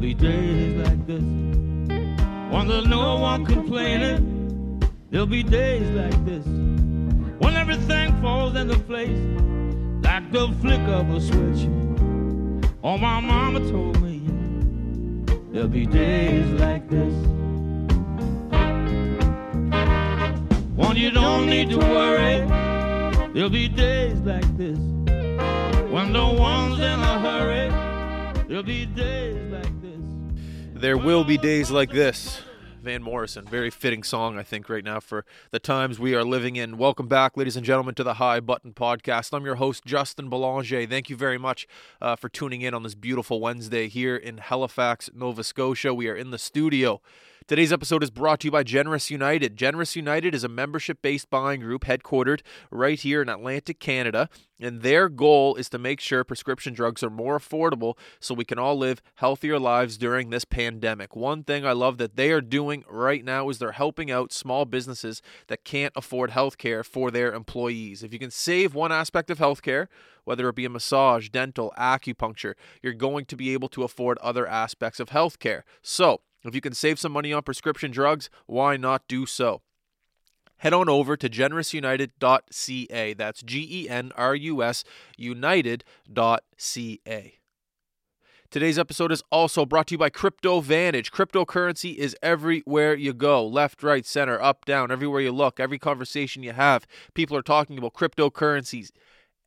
Be days like this when there's no one complaining. There'll be days like this when everything falls into place like the flick of a switch. Oh, my mama told me there'll be days like this. When you don't need to worry, there'll be days like this. When no one's in a hurry, there'll be days. There will be days like this. Van Morrison, very fitting song, I think, right now for the times we are living in. Welcome back, ladies and gentlemen, to the High Button Podcast. I'm your host, Justin Belanger. Thank you very much uh, for tuning in on this beautiful Wednesday here in Halifax, Nova Scotia. We are in the studio. Today's episode is brought to you by Generous United. Generous United is a membership based buying group headquartered right here in Atlantic, Canada. And their goal is to make sure prescription drugs are more affordable so we can all live healthier lives during this pandemic. One thing I love that they are doing right now is they're helping out small businesses that can't afford health care for their employees. If you can save one aspect of healthcare, whether it be a massage, dental, acupuncture, you're going to be able to afford other aspects of healthcare. So, if you can save some money on prescription drugs, why not do so? Head on over to generousunited.ca. That's G E N R U S united.ca. Today's episode is also brought to you by Crypto Vantage. Cryptocurrency is everywhere you go left, right, center, up, down, everywhere you look, every conversation you have. People are talking about cryptocurrencies.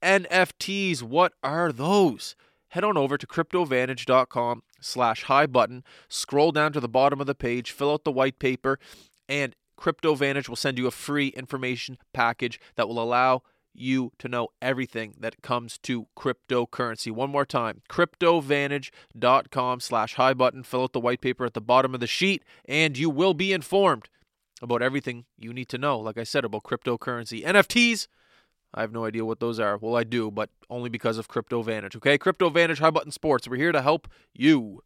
NFTs, what are those? Head on over to cryptovantage.com slash high button, scroll down to the bottom of the page, fill out the white paper, and CryptoVantage will send you a free information package that will allow you to know everything that comes to cryptocurrency. One more time, cryptovantage.com slash high button. Fill out the white paper at the bottom of the sheet, and you will be informed about everything you need to know, like I said, about cryptocurrency. NFTs, I have no idea what those are. Well, I do, but only because of Crypto CryptoVantage. Okay, Crypto CryptoVantage High Button Sports. We're here to help you.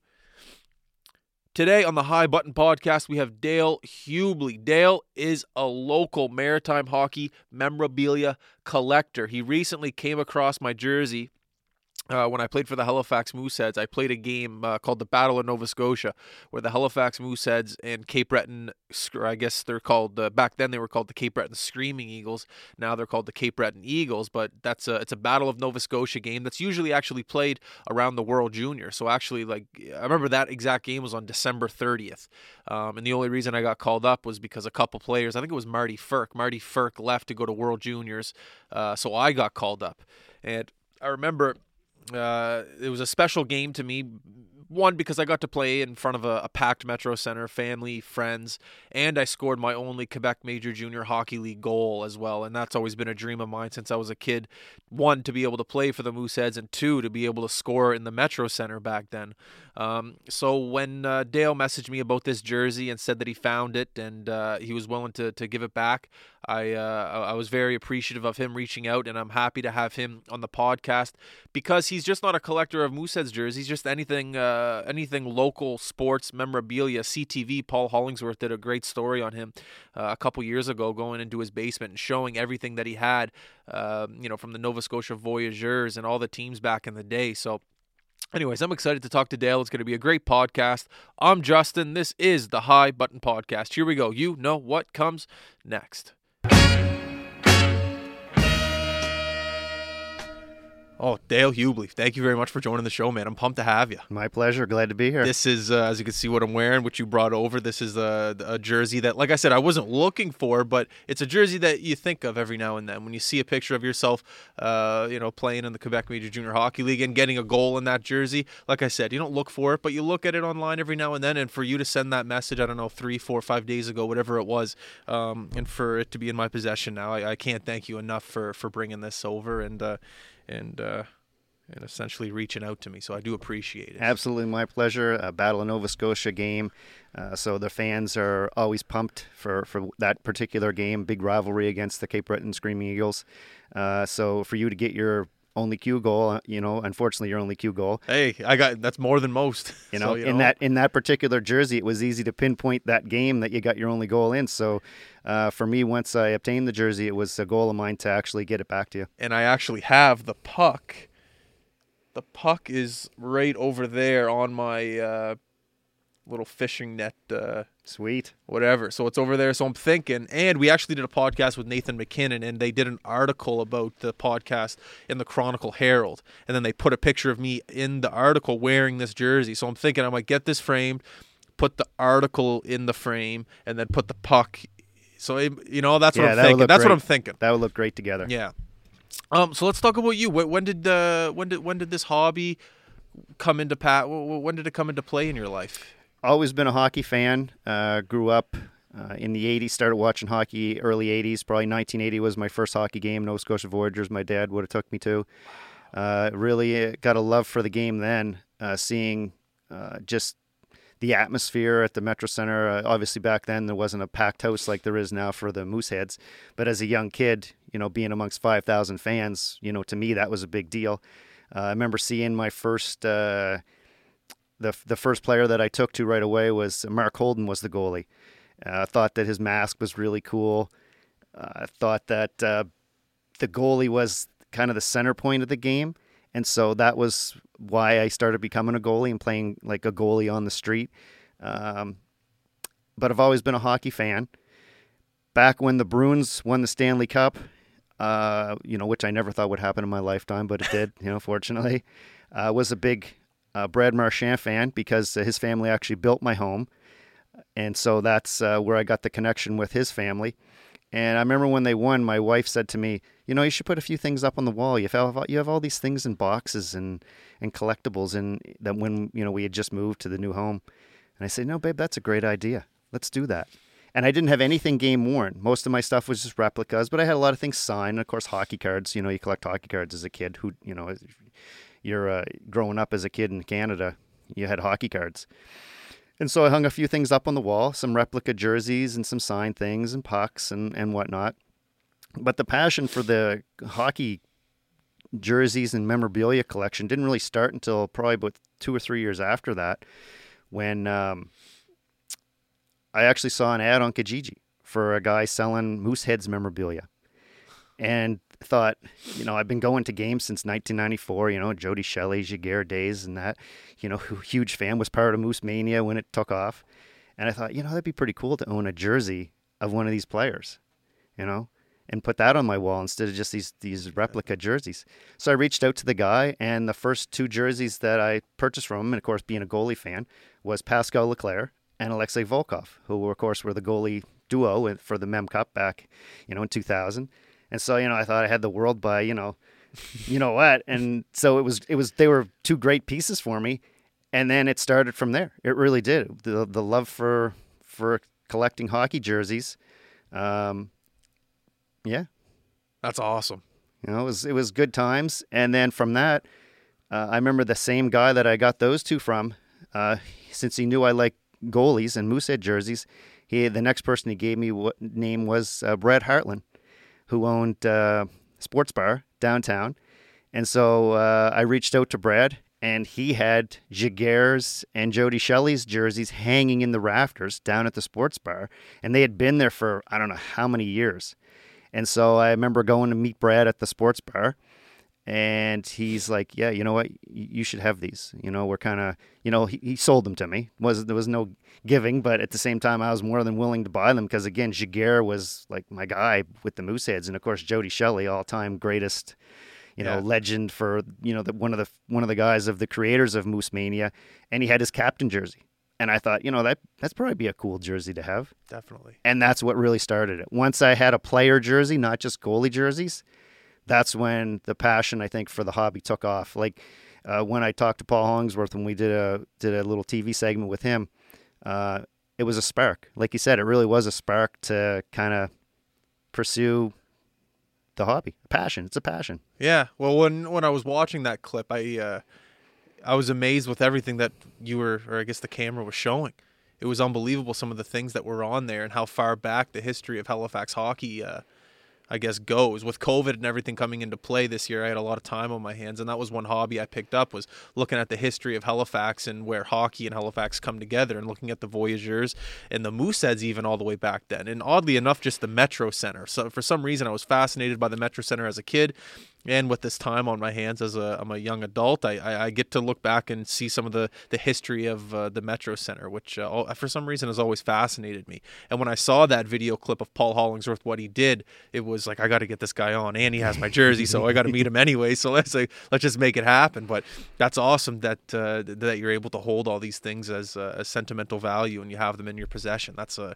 Today on the High Button Podcast, we have Dale Hubley. Dale is a local maritime hockey memorabilia collector. He recently came across my jersey uh, when I played for the Halifax Mooseheads, I played a game uh, called the Battle of Nova Scotia, where the Halifax Mooseheads and Cape Breton, I guess they're called uh, back then they were called the Cape Breton Screaming Eagles. Now they're called the Cape Breton Eagles. But that's a it's a Battle of Nova Scotia game that's usually actually played around the World Junior. So actually, like I remember that exact game was on December 30th, um, and the only reason I got called up was because a couple players, I think it was Marty Frk, Marty Frk left to go to World Juniors, uh, so I got called up, and I remember uh, it was a special game to me. One because I got to play in front of a, a, packed Metro Center, family, friends, and I scored my only Quebec Major Junior Hockey League goal as well. And that's always been a dream of mine since I was a kid. One to be able to play for the Mooseheads, and two to be able to score in the Metro Center back then. Um, so when uh, Dale messaged me about this jersey and said that he found it and uh, he was willing to, to give it back, I uh, I was very appreciative of him reaching out, and I'm happy to have him on the podcast because he's just not a collector of Mooseheads jerseys, just anything uh, anything local sports memorabilia. CTV Paul Hollingsworth did a great story on him uh, a couple years ago, going into his basement and showing everything that he had, uh, you know, from the Nova Scotia Voyageurs and all the teams back in the day. So Anyways, I'm excited to talk to Dale. It's going to be a great podcast. I'm Justin. This is the High Button Podcast. Here we go. You know what comes next. Oh, Dale Hubley, thank you very much for joining the show, man. I'm pumped to have you. My pleasure. Glad to be here. This is, uh, as you can see, what I'm wearing, which you brought over. This is a, a, jersey that, like I said, I wasn't looking for, but it's a jersey that you think of every now and then when you see a picture of yourself, uh, you know, playing in the Quebec Major Junior Hockey League and getting a goal in that jersey. Like I said, you don't look for it, but you look at it online every now and then. And for you to send that message, I don't know, three, four, five days ago, whatever it was, um, and for it to be in my possession now, I, I, can't thank you enough for for bringing this over and uh, and. Uh, and essentially reaching out to me. So I do appreciate it. Absolutely, my pleasure. A Battle of Nova Scotia game. Uh, so the fans are always pumped for, for that particular game. Big rivalry against the Cape Breton Screaming Eagles. Uh, so for you to get your only Q goal, uh, you know, unfortunately your only Q goal. Hey, I got that's more than most. You know, so, you in know. that in that particular jersey, it was easy to pinpoint that game that you got your only goal in. So uh, for me, once I obtained the jersey, it was a goal of mine to actually get it back to you. And I actually have the puck the puck is right over there on my uh, little fishing net. Uh, Sweet. whatever. So it's over there. So I'm thinking, and we actually did a podcast with Nathan MacKinnon, and they did an article about the podcast in the Chronicle Herald, and then they put a picture of me in the article wearing this jersey. So I'm thinking I might get this framed, put the article in the frame, and then put the puck. So you know, that's what I'm that thinking. That's what. I'm thinking. That would look great together. Yeah. Um. So let's talk about you. When, when did uh when did when did this hobby come into pat? When did it come into play in your life? Always been a hockey fan. Uh, grew up uh, in the 80s, started watching hockey early 80s. Probably 1980 was my first hockey game. Nova Scotia Voyageurs, my dad would have took me to. Uh, really uh, got a love for the game then, uh, seeing uh, just the atmosphere at the Metro Center. Obviously, back then there wasn't a packed house like there is now for the Mooseheads. But as a young kid, you know, being amongst 5,000 fans, you know, to me that was a big deal. I remember seeing my first the the first player that I took to right away was Mark Holden was the goalie. Uh, I thought that his mask was really cool. Uh, I thought that uh, the goalie was kind of the center point of the game, and so that was why I started becoming a goalie and playing like a goalie on the street. Um, but I've always been a hockey fan. Back when the Bruins won the Stanley Cup, uh, you know, which I never thought would happen in my lifetime, but it did. You know, fortunately, uh, was a big uh, Brad Marchand fan because his family actually built my home, and so that's uh, where I got the connection with his family. And I remember when they won, my wife said to me, "You know, you should put a few things up on the wall. You have you have all these things in boxes and and collectibles, and that when you know we had just moved to the new home." And I said, "No, babe, that's a great idea. Let's do that." And I didn't have anything game worn. Most of my stuff was just replicas, but I had a lot of things signed. Of course, hockey cards. You know, you collect hockey cards as a kid. Who you know, you're uh, growing up as a kid in Canada, you had hockey cards. And so I hung a few things up on the wall, some replica jerseys and some signed things and pucks and, and whatnot. But the passion for the hockey jerseys and memorabilia collection didn't really start until probably about two or three years after that, when um, I actually saw an ad on Kijiji for a guy selling Mooseheads memorabilia. And thought, you know, I've been going to games since 1994, you know, Jody Shelley, Jaguar days and that, you know, huge fan, was part of Moose Mania when it took off. And I thought, you know, that'd be pretty cool to own a jersey of one of these players, you know, and put that on my wall instead of just these, these replica jerseys. So I reached out to the guy, and the first two jerseys that I purchased from him, and of course, being a goalie fan, was Pascal Leclaire and Alexei Volkov, who, of course, were the goalie duo for the Mem Cup back, you know, in 2000. And so, you know, I thought I had the world by, you know, you know what? And so it was, it was, they were two great pieces for me. And then it started from there. It really did. The, the love for, for collecting hockey jerseys. Um, yeah, That's awesome. you know, it was, it was good times. And then from that, uh, I remember the same guy that I got those two from, uh, since he knew I liked goalies and Moosehead jerseys, he, the next person he gave me what name was uh, Brad Hartland who owned uh, sports bar downtown. And so uh, I reached out to Brad, and he had Jaguars and Jody Shelley's jerseys hanging in the rafters down at the sports bar. And they had been there for I don't know how many years. And so I remember going to meet Brad at the sports bar. And he's like, "Yeah, you know what? You should have these. You know, we're kind of, you know, he, he sold them to me. was There was no giving, but at the same time, I was more than willing to buy them because again, Jaguar was like my guy with the Mooseheads, and of course, Jody Shelley, all time greatest, you know, Yeah. legend for you know the, one of the one of the guys of the creators of Moose Mania, and he had his captain jersey, and I thought, you know, that that's probably be a cool jersey to have, Definitely. and that's what really started it. Once I had a player jersey, not just goalie jerseys, that's when the passion I think for the hobby took off. Like uh, when I talked to Paul Hollingsworth and we did a did a little TV segment with him, uh, it was a spark. Like you said, it really was a spark to kind of pursue the hobby. Passion. It's a passion. Yeah. Well, when when I was watching that clip, I uh, I was amazed with everything that you were, or I guess the camera was showing. It was unbelievable some of the things that were on there and how far back the history of Halifax hockey, uh, I guess, goes. With COVID and everything coming into play this year, I had a lot of time on my hands, and that was one hobby I picked up was looking at the history of Halifax and where hockey and Halifax come together, and looking at the Voyageurs and the Mooseheads even all the way back then. And oddly enough, just the Metro Center. So for some reason, I was fascinated by the Metro Center as a kid. And with this time on my hands as a I'm a young adult, I, I, I get to look back and see some of the the history of uh, the Metro Center, which uh, for some reason has always fascinated me. And when I saw that video clip of Paul Hollingsworth, what he did, it was like I got to get this guy on, and he has my jersey, so I got to meet him anyway. So let's like, let's just make it happen. But that's awesome that uh, that you're able to hold all these things as a sentimental value and you have them in your possession. That's a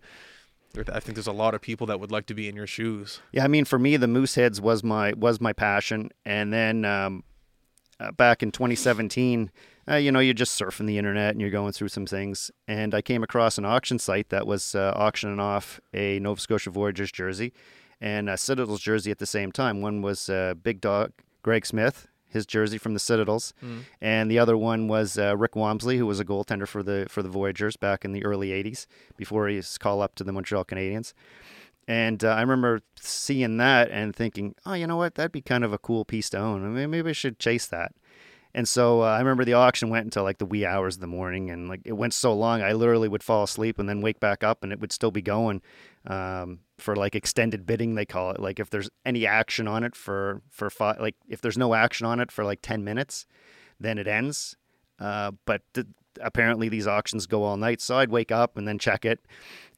I think there's a lot of people that would like to be in your shoes. Yeah, I mean, for me, the Mooseheads was my was my passion, and then um, uh, back in 2017, uh, you know, you're just surfing the internet and you're going through some things, and I came across an auction site that was uh, auctioning off a Nova Scotia Voyageurs jersey and a Citadels jersey at the same time. One was uh, Big Dog Greg Smith, his jersey from the Citadels, mm. and the other one was uh, Rick Wamsley, who was a goaltender for the for the Voyageurs back in the early '80s before his call up to the Montreal Canadiens. And uh, I remember seeing that and thinking, oh, you know what, that'd be kind of a cool piece to own. I mean, maybe I should chase that. And so uh, I remember the auction went until like the wee hours of the morning, and like it went so long, I literally would fall asleep and then wake back up, and it would still be going um, for like extended bidding. They call it like if there's any action on it for for five, like if there's no action on it for like ten minutes, then it ends. Uh, but th- apparently these auctions go all night, so I'd wake up and then check it,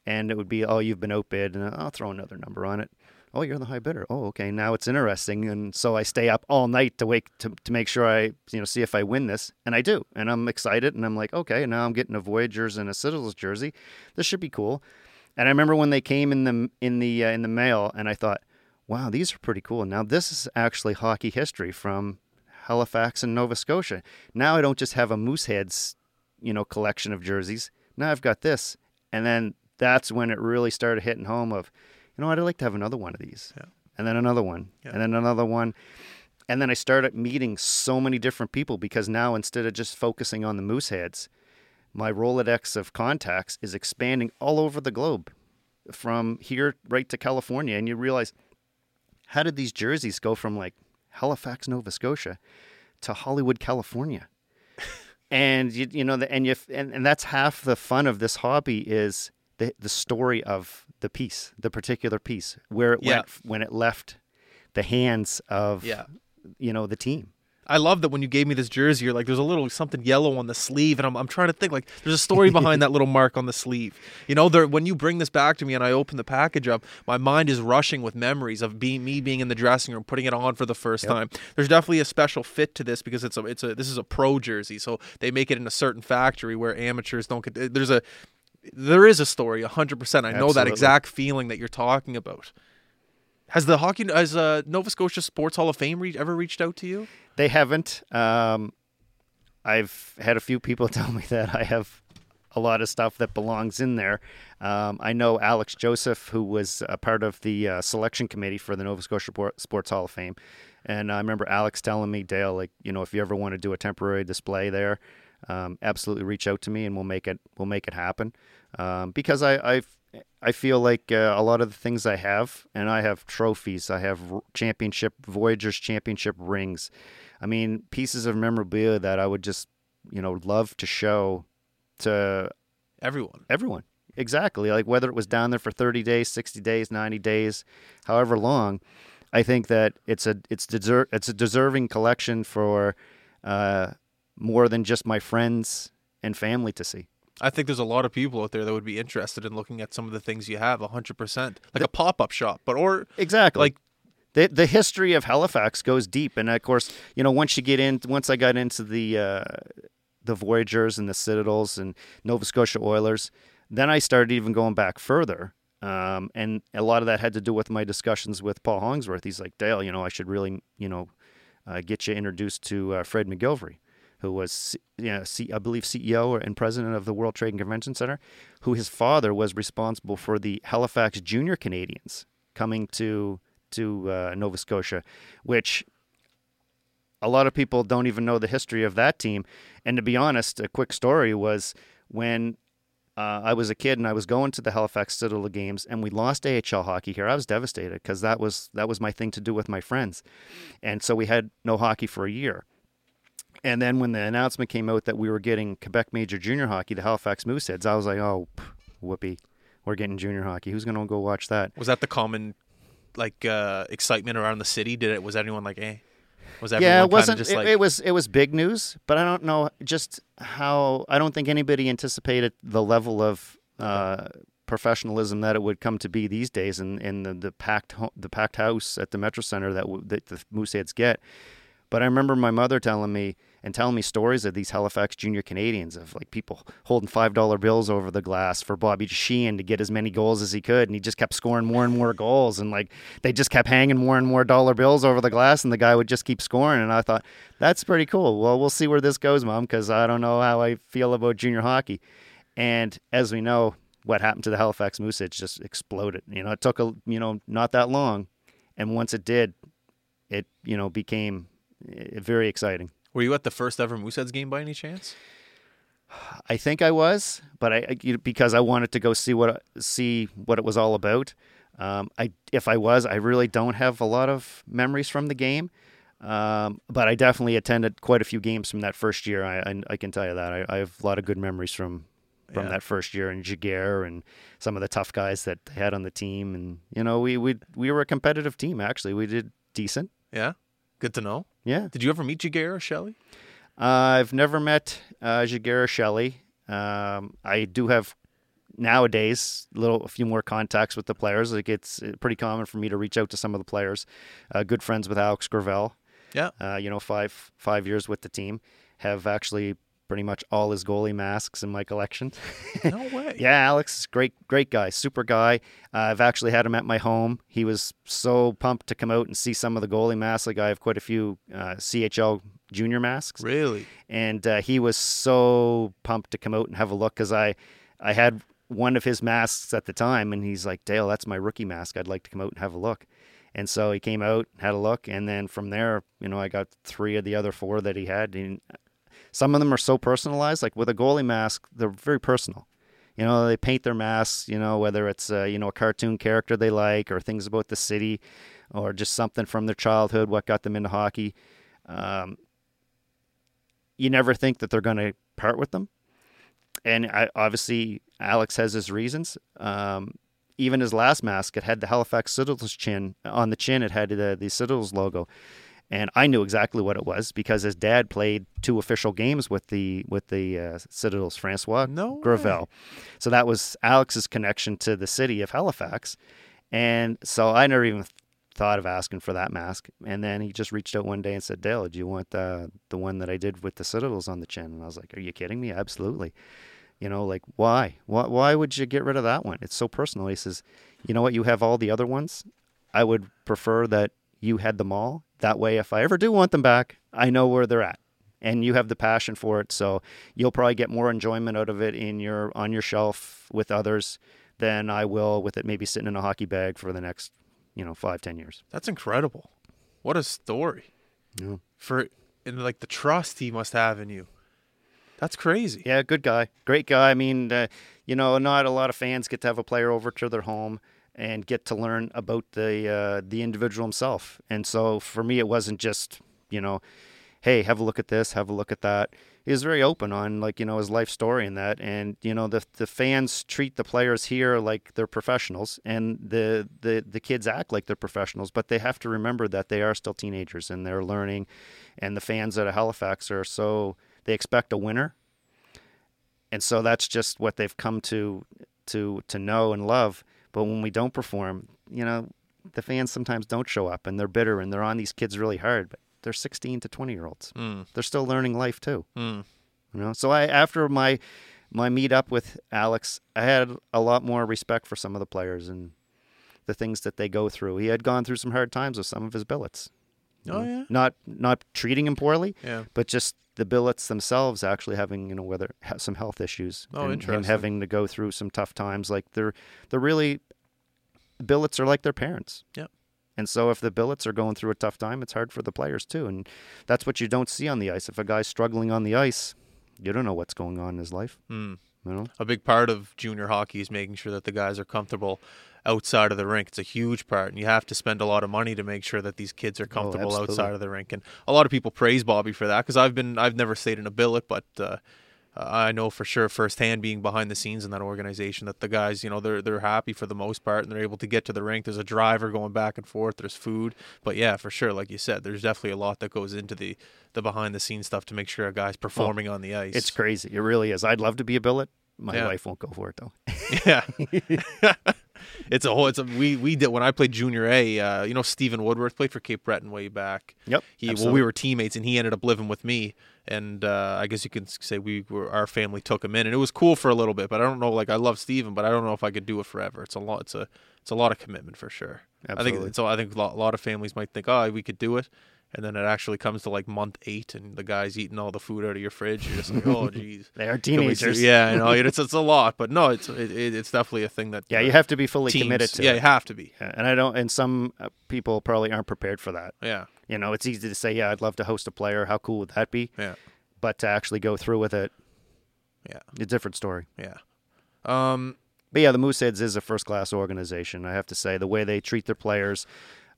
and it would be oh you've been outbid, and I'll throw another number on it oh, you're the high bidder. Oh, okay, now it's interesting. And so I stay up all night to wake to, to make sure I, you know, see if I win this. And I do. And I'm excited. And I'm like, okay, now I'm getting a voyageurs and a Citadels jersey. This should be cool. And I remember when they came in the in the uh, in the mail, and I thought, wow, these are pretty cool. Now this is actually hockey history from Halifax and Nova Scotia. Now I don't just have a Mooseheads, you know, collection of jerseys. Now I've got this. And then that's when it really started hitting home of you know I'd like to have another one of these. Yeah. And then another one. Yeah. And then another one. And then I started meeting so many different people because now instead of just focusing on the Mooseheads, my Rolodex of contacts is expanding all over the globe from here right to California. And you realize, how did these jerseys go from like Halifax, Nova Scotia to Hollywood, California? and you, you know, the, and you, and, and that's half the fun of this hobby is the, the story of the piece, the particular piece, where it yeah. went when it left the hands of yeah. you know the team. I love that when you gave me this jersey, you're like, there's a little something yellow on the sleeve, and I'm, I'm trying to think like there's a story behind that little mark on the sleeve. You know, there when you bring this back to me and I open the package up, my mind is rushing with memories of being me being in the dressing room, putting it on for the first yep. time. There's definitely a special fit to this because it's a it's a this is a pro jersey, so they make it in a certain factory where amateurs don't get. There's a there is a story 100% i Absolutely. know that exact feeling that you're talking about has the hockey has uh, nova scotia sports hall of fame re- ever reached out to you? They haven't. Um, i've had a few people tell me that i have a lot of stuff that belongs in there. Um, i know alex joseph who was a part of the uh, selection committee for the nova scotia sports hall of fame. And i remember alex telling me dale like you know if you ever want to do a temporary display there um, absolutely reach out to me and we'll make it we'll make it happen. Um, because I i I feel like uh, a lot of the things I have, and I have trophies, I have championship Voyageurs championship rings. I mean, pieces of memorabilia that I would just, you know, love to show to everyone. Everyone, exactly. Like whether it was down there for thirty days, sixty days, ninety days, however long. I think that it's a it's deser- it's a deserving collection for uh, more than just my friends and family to see. I think there's a lot of people out there that would be interested in looking at some of the things you have 100%. Like the, a pop-up shop, but or Exactly. Like the the history of Halifax goes deep and of course, you know, once you get in once I got into the uh, the Voyageurs and the Citadels and Nova Scotia Oilers, then I started even going back further. Um, and a lot of that had to do with my discussions with Paul Hollingsworth. He's like, Dale, you know, I should really, you know, uh, get you introduced to uh, Fred McGillivray who was, you know, C- I believe, CEO and president of the World Trade and Convention Center, who his father was responsible for the Halifax Junior Canadians coming to to uh, Nova Scotia, which a lot of people don't even know the history of that team. And to be honest, a quick story was when uh, I was a kid and I was going to the Halifax Citadel games, and we lost AHL hockey here. I was devastated because that was that was my thing to do with my friends, and so we had no hockey for a year. And then when the announcement came out that we were getting Quebec Major Junior Hockey, the Halifax Mooseheads, I was like, oh, whoopee, we're getting junior hockey. Who's going to go watch that? Was that the common like uh, excitement around the city? Did it? Was anyone like, eh? Was everyone yeah, it wasn't. just it, like it was it was big news, but I don't know just how. I don't think anybody anticipated the level of uh, professionalism that it would come to be these days in, in the, the packed ho- the packed house at the Metro Center that, w- that the Mooseheads get. But I remember my mother telling me and telling me stories of these Halifax junior Canadians of like people holding five dollar bills over the glass for Bobby Sheehan to get as many goals as he could, and he just kept scoring more and more goals, and like they just kept hanging more and more dollar bills over the glass, and the guy would just keep scoring. And I thought that's pretty cool. Well, we'll see where this goes, mom, because I don't know how I feel about junior hockey. And as we know, what happened to the Halifax Mooseheads just exploded. You know, it took a you know not that long, and once it did, it you know became eh, very exciting. Were you at the first ever Mooseheads game by any chance? I think I was, but I I- because I wanted to go see what see what it was all about. Um, I if I was, I really don't have a lot of memories from the game, um, but I definitely attended quite a few games from that first year. I I, I can tell you that I, I have a lot of good memories from from Yeah. that first year and Jaguar and some of the tough guys that they had on the team. And you know, we we we were a competitive team. Actually, we did decent. Yeah. Good to know. Yeah, Did you ever meet Jaguar or Shelley? uh, I've never met uh, Jaguar Shelley. Um, I do have nowadays a little a few more contacts with the players. Like it's uh, pretty common for me to reach out to some of the players. Uh, good friends with Alex Gravel. Yeah. Uh, you know, five five years with the team. Have actually pretty much all his goalie masks in my collection. No way. Yeah, Alex is great, great guy, super guy. Uh, I've actually had him at my home. He was so pumped to come out and see some of the goalie masks. Like I have quite a few uh, CHL junior masks, Really? and uh, he was so pumped to come out and have a look because I, I had one of his masks at the time, and he's like, Dale, that's my rookie mask. I'd like to come out and have a look. And so he came out, had a look, and then from there, you know, I got three of the other four that he had. And some of them are so personalized. Like with a goalie mask, they're very personal. You know, they paint their masks. You know, whether it's uh, you know a cartoon character they like, or things about the city, or just something from their childhood, what got them into hockey. Um, you never think that they're going to part with them, and I, obviously Alex has his reasons. Um, even his last mask, it had the Halifax Citadels chin on the chin. It had the the Citadels logo, and I knew exactly what it was because his dad played two official games with the with the uh, Citadels, Francois No way. Gravel. So that was Alex's connection to the city of Halifax, and so I never even thought of asking for that mask. And then he just reached out one day and said, "Dale, do you want the the one that I did with the Citadels on the chin?" And I was like, "Are you kidding me? Absolutely." You know, like why? Why why would you get rid of that one? It's so personal. He says, "You know what? You have all the other ones. I would prefer that you had them all. That way, if I ever do want them back, I know where they're at." And you have the passion for it, so you'll probably get more enjoyment out of it in your on your shelf with others than I will with it maybe sitting in a hockey bag for the next, you know, five ten years. That's incredible. What a story. Yeah. For and like the trust he must have in you. That's crazy. Yeah, good guy, great guy. I mean, uh, you know, not a lot of fans get to have a player over to their home and get to learn about the uh, the individual himself. And so for me, it wasn't just you know, hey, have a look at this, have a look at that. He was very open on like you know his life story and that, and you know the the fans treat the players here like they're professionals, and the the the kids act like they're professionals, but they have to remember that they are still teenagers and they're learning, and the fans at Halifax are so they expect a winner, and so that's just what they've come to to to know and love. But when we don't perform, you know, the fans sometimes don't show up, and they're bitter, and they're on these kids really hard. But they're 16 to 20 year olds. Mm, They're still learning life too. mm. You know, so I after my my meet up with Alex, I had a lot more respect for some of the players and the things that they go through. He had gone through some hard times with some of his billets. Oh, know. yeah? not not treating him poorly, Yeah. but just the billets themselves actually having you know whether ha- some health issues Oh, and, interesting. and having to go through some tough times. Like they're they're really billets are like their parents. Yep. And so if the billets are going through a tough time, it's hard for the players too. And that's what you don't see on the ice. If a guy's struggling on the ice, you don't know what's going on in his life. Mm. You know? A big part of junior hockey is making sure that the guys are comfortable outside of the rink. It's a huge part, and you have to spend a lot of money to make sure that these kids are comfortable absolutely. outside of the rink. And a lot of people praise Bobby for that because I've been I've never stayed in a billet, but uh, I know for sure firsthand being behind the scenes in that organization that the guys, you know, they're they're happy for the most part and they're able to get to the rink. There's a driver going back and forth. There's food, but yeah, for sure, like you said, there's definitely a lot that goes into the the behind the scenes stuff to make sure a guy's performing on the ice. It's crazy. It really is. I'd love to be a billet. My Yeah. wife won't go for it though. yeah. it's a whole. It's a we we did when I played junior A. Uh, you know, Stephen Woodworth played for Cape Breton way back. Yep. He well, we were teammates, and he ended up living with me. And uh, I guess you can say we were our family took him in, and it was cool for a little bit. But I don't know, like I love Stephen, but I don't know if I could do it forever. It's a lot. It's a it's a lot of commitment for sure. I think so. I think a lot, a lot of families might think, oh, we could do it, and then it actually comes to like month eight, and the guy's eating all the food out of your fridge. You're just like, oh, geez. They are teenagers. Yeah, I know it's it's a lot, but no, it's it, it, it's definitely a thing that Yeah, uh, you have to be fully teams- committed to yeah, it. you have to be. Yeah, And I don't. And some uh, people probably aren't prepared for that. Yeah, You know, it's easy to say, yeah, I'd love to host a player. How cool would that be? yeah, But to actually go through with it, yeah, a different story. yeah. Um, But yeah, the Mooseheads is a first class organization. I have to say the way they treat their players,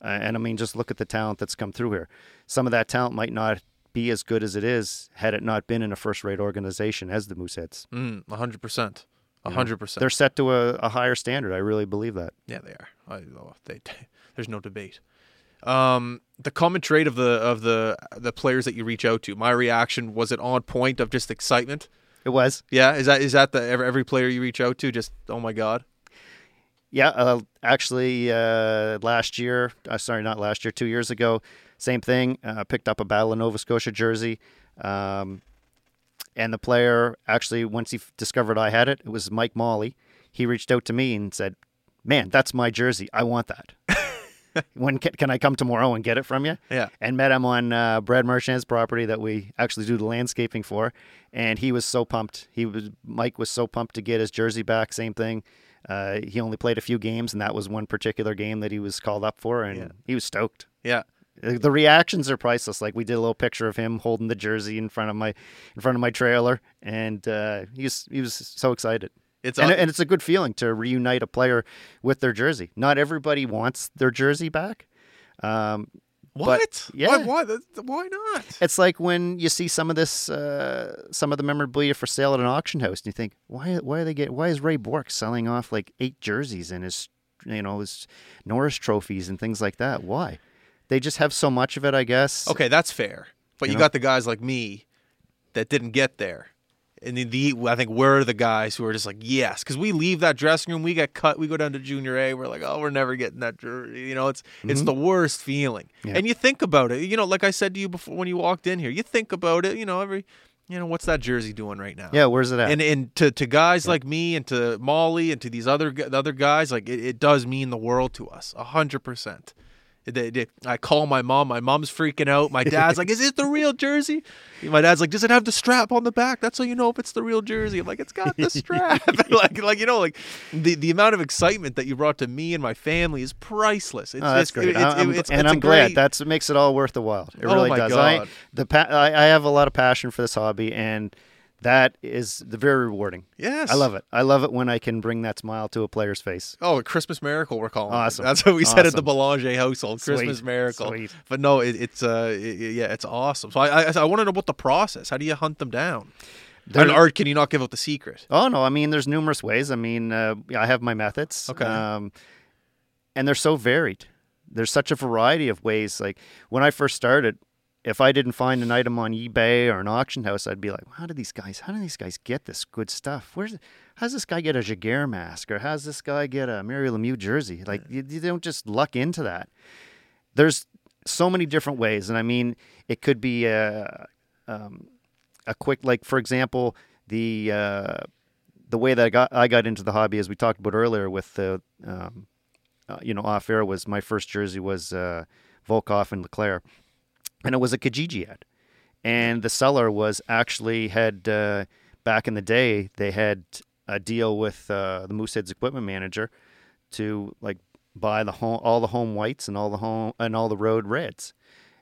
uh, and I mean, just look at the talent that's come through here. Some of that talent might not be as good as it is had it not been in a first rate organization as the Mooseheads. mm, a hundred percent, a hundred percent. They're set to a, a higher standard. I really believe that. Yeah, they are. I, oh, they, there's no debate. Um, the common trait of the of the the players that you reach out to. My reaction was it on point of just excitement. It was. Yeah, is that is that the every, every player you reach out to? Just oh my god. Yeah, uh, actually, uh, last year, uh, sorry, not last year, two years ago, same thing. Uh, picked up a Battle of Nova Scotia jersey. Um, and the player, actually, once he f- discovered I had it, it was Mike Molly. He reached out to me and said, Man, that's my jersey. I want that. when can, can I come tomorrow and get it from you? Yeah. And met him on uh, Brad Marchand's property that we actually do the landscaping for. And he was so pumped. He was Mike was so pumped to get his jersey back. Same thing. Uh, he only played a few games, and that was one particular game that he was called up for, and Yeah. he was stoked. Yeah. Uh, The reactions are priceless. Like we did a little picture of him holding the jersey in front of my in front of my trailer, and uh, he was he was so excited. It's And, and it's a good feeling to reunite a player with their jersey. Not everybody wants their jersey back. Um, what? yeah. Why, why? Why not? it's like when you see some of this, uh, some of the memorabilia for sale at an auction house, and you think, why, why are they get, why is Ray Bourque selling off like eight jerseys and his, you know, his Norris trophies and things like that? Why? They just have so much of it, I guess. Okay, that's fair. But You you, know? got the guys like me that didn't get there. And the, the I think we're the guys who are just like yes, because we leave that dressing room, we get cut, we go down to junior A, we're like, oh, we're never getting that jersey. You know, it's it's mm-hmm. the worst feeling. Yeah. And you think about it, you know, like I said to you before when you walked in here, you think about it, you know, every, you know, what's that jersey doing right now? Yeah, where's it at? And and to, to guys like me and to Molly and to these other the other guys, like it, it does mean the world to us, a hundred percent. They- they- I call my mom. My mom's freaking out. My dad's like, "Is it the real jersey?" My dad's like, "Does it have the strap on the back? That's how you know if it's the real jersey." I'm like, "It's got the strap." like, like you know, like the, the amount of excitement that you brought to me and my family is priceless. It's, Oh, that's it's- great. it's- I'm- it's- and I'm glad. great- That's what makes it all worth the while. It Oh really does. I, the pa- I, I have a lot of passion for this hobby, and that is the very rewarding. yes. I love it. I love it when I can bring that smile to a player's face. Oh, a Christmas miracle we're calling. it. Awesome. That's what we said at the Awesome. Belanger household. Christmas Sweet. miracle. Sweet. But no, it, it's uh, i- i- yeah, it's awesome. So I, I, I want to know what the process. How do you hunt them down? There- And, or can you not give out the secret? Oh no, I mean there's numerous ways. I mean, uh, I have my methods. Okay. Um, and they're so varied. There's such a variety of ways. Like when I first started, if I didn't find an item on eBay or an auction house, I'd be like, "How do these guys? How do these guys get this good stuff? Where's how's this guy get a Jaguar mask or how's this guy get a Mario Lemieux jersey? Like you, you don't just luck into that. There's so many different ways, and I mean, it could be a um, a quick like for example the uh, the way that I got I got into the hobby as we talked about earlier with the um, uh, you know off air was my first jersey was uh, Volkov and Leclaire and it was a Kijiji ad. And the seller was actually had uh, back in the day they had a deal with uh, the Mooseheads equipment manager to like buy the home all the home whites and all the home and all the road reds.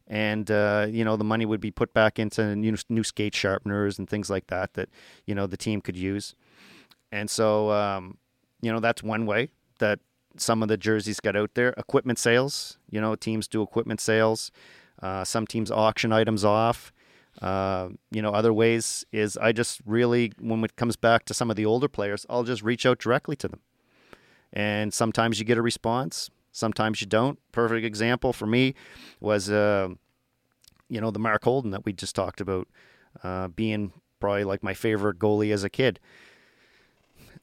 And uh, you know the money would be put back into new, new skate sharpeners and things like that that you know the team could use. And so um, you know that's one way that some of the jerseys got out there. Equipment sales you know teams do equipment sales uh, some teams auction items off Uh, you know, other ways is I just really, when it comes back to some of the older players, I'll just reach out directly to them. And sometimes you get a response, sometimes you don't. Perfect example for me was, uh, you know, the Mark Holden that we just talked about uh, being probably like my favorite goalie as a kid.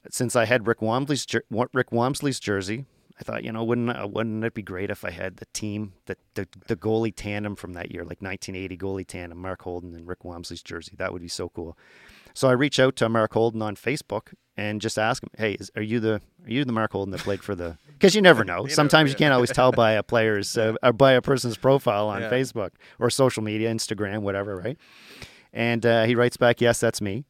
Since I had Rick Wamsley's Rick Wamsley's jersey, I thought, you know, wouldn't uh, wouldn't it be great if I had the team, the, the the goalie tandem from that year, like 1980 goalie tandem, Mark Holden and Rick Wamsley's jersey. That would be so cool. So I reach out to Mark Holden on Facebook and just ask him, "Hey, is, are you the are you the Mark Holden that played for the?" Because you never know. you Sometimes know, yeah. you can't always tell by a player's uh, or by a person's profile on yeah. Facebook or social media, Instagram, whatever, right? And uh, he writes back, "Yes, that's me,"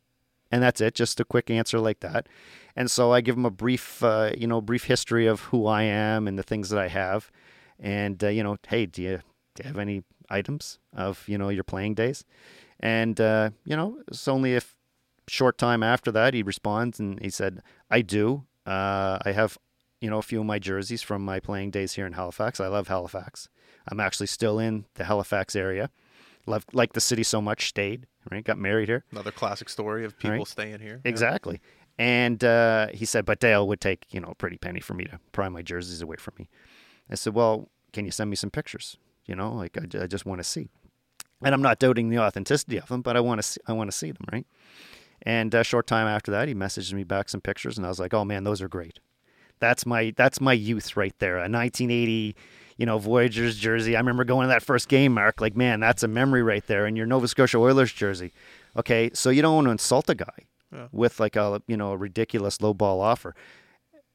and that's it. Just a quick answer like that. And so I give them a brief, uh, you know, brief history of who I am and the things that I have. And, uh, you know, hey, do you, do you have any items of, you know, your playing days? And, uh, you know, it's only a short time after that, he responds and he said, I do. Uh, I have, you know, a few of my jerseys from my playing days here in Halifax. I love Halifax. I'm actually still in the Halifax area. Love, like the city so much, stayed, right? Got married here. Another classic story of people right? staying here. Exactly. Yeah. And uh, he said, but Dale would take, you know, a pretty penny for me to pry my jerseys away from me. I said, well, can you send me some pictures? You know, like I, I just want to see. And I'm not doubting the authenticity of them, but I want to see, I want to see them, right? And a short time after that, he messaged me back some pictures, and I was like, "Oh man, those are great. That's my that's my youth right there. A 1980, you know, Voyageurs jersey. I remember going to that first game, Mark. Like, man, that's a memory right there. And your Nova Scotia Oilers jersey. Okay, so you don't want to insult a guy yeah. with like a you know a ridiculous low ball offer.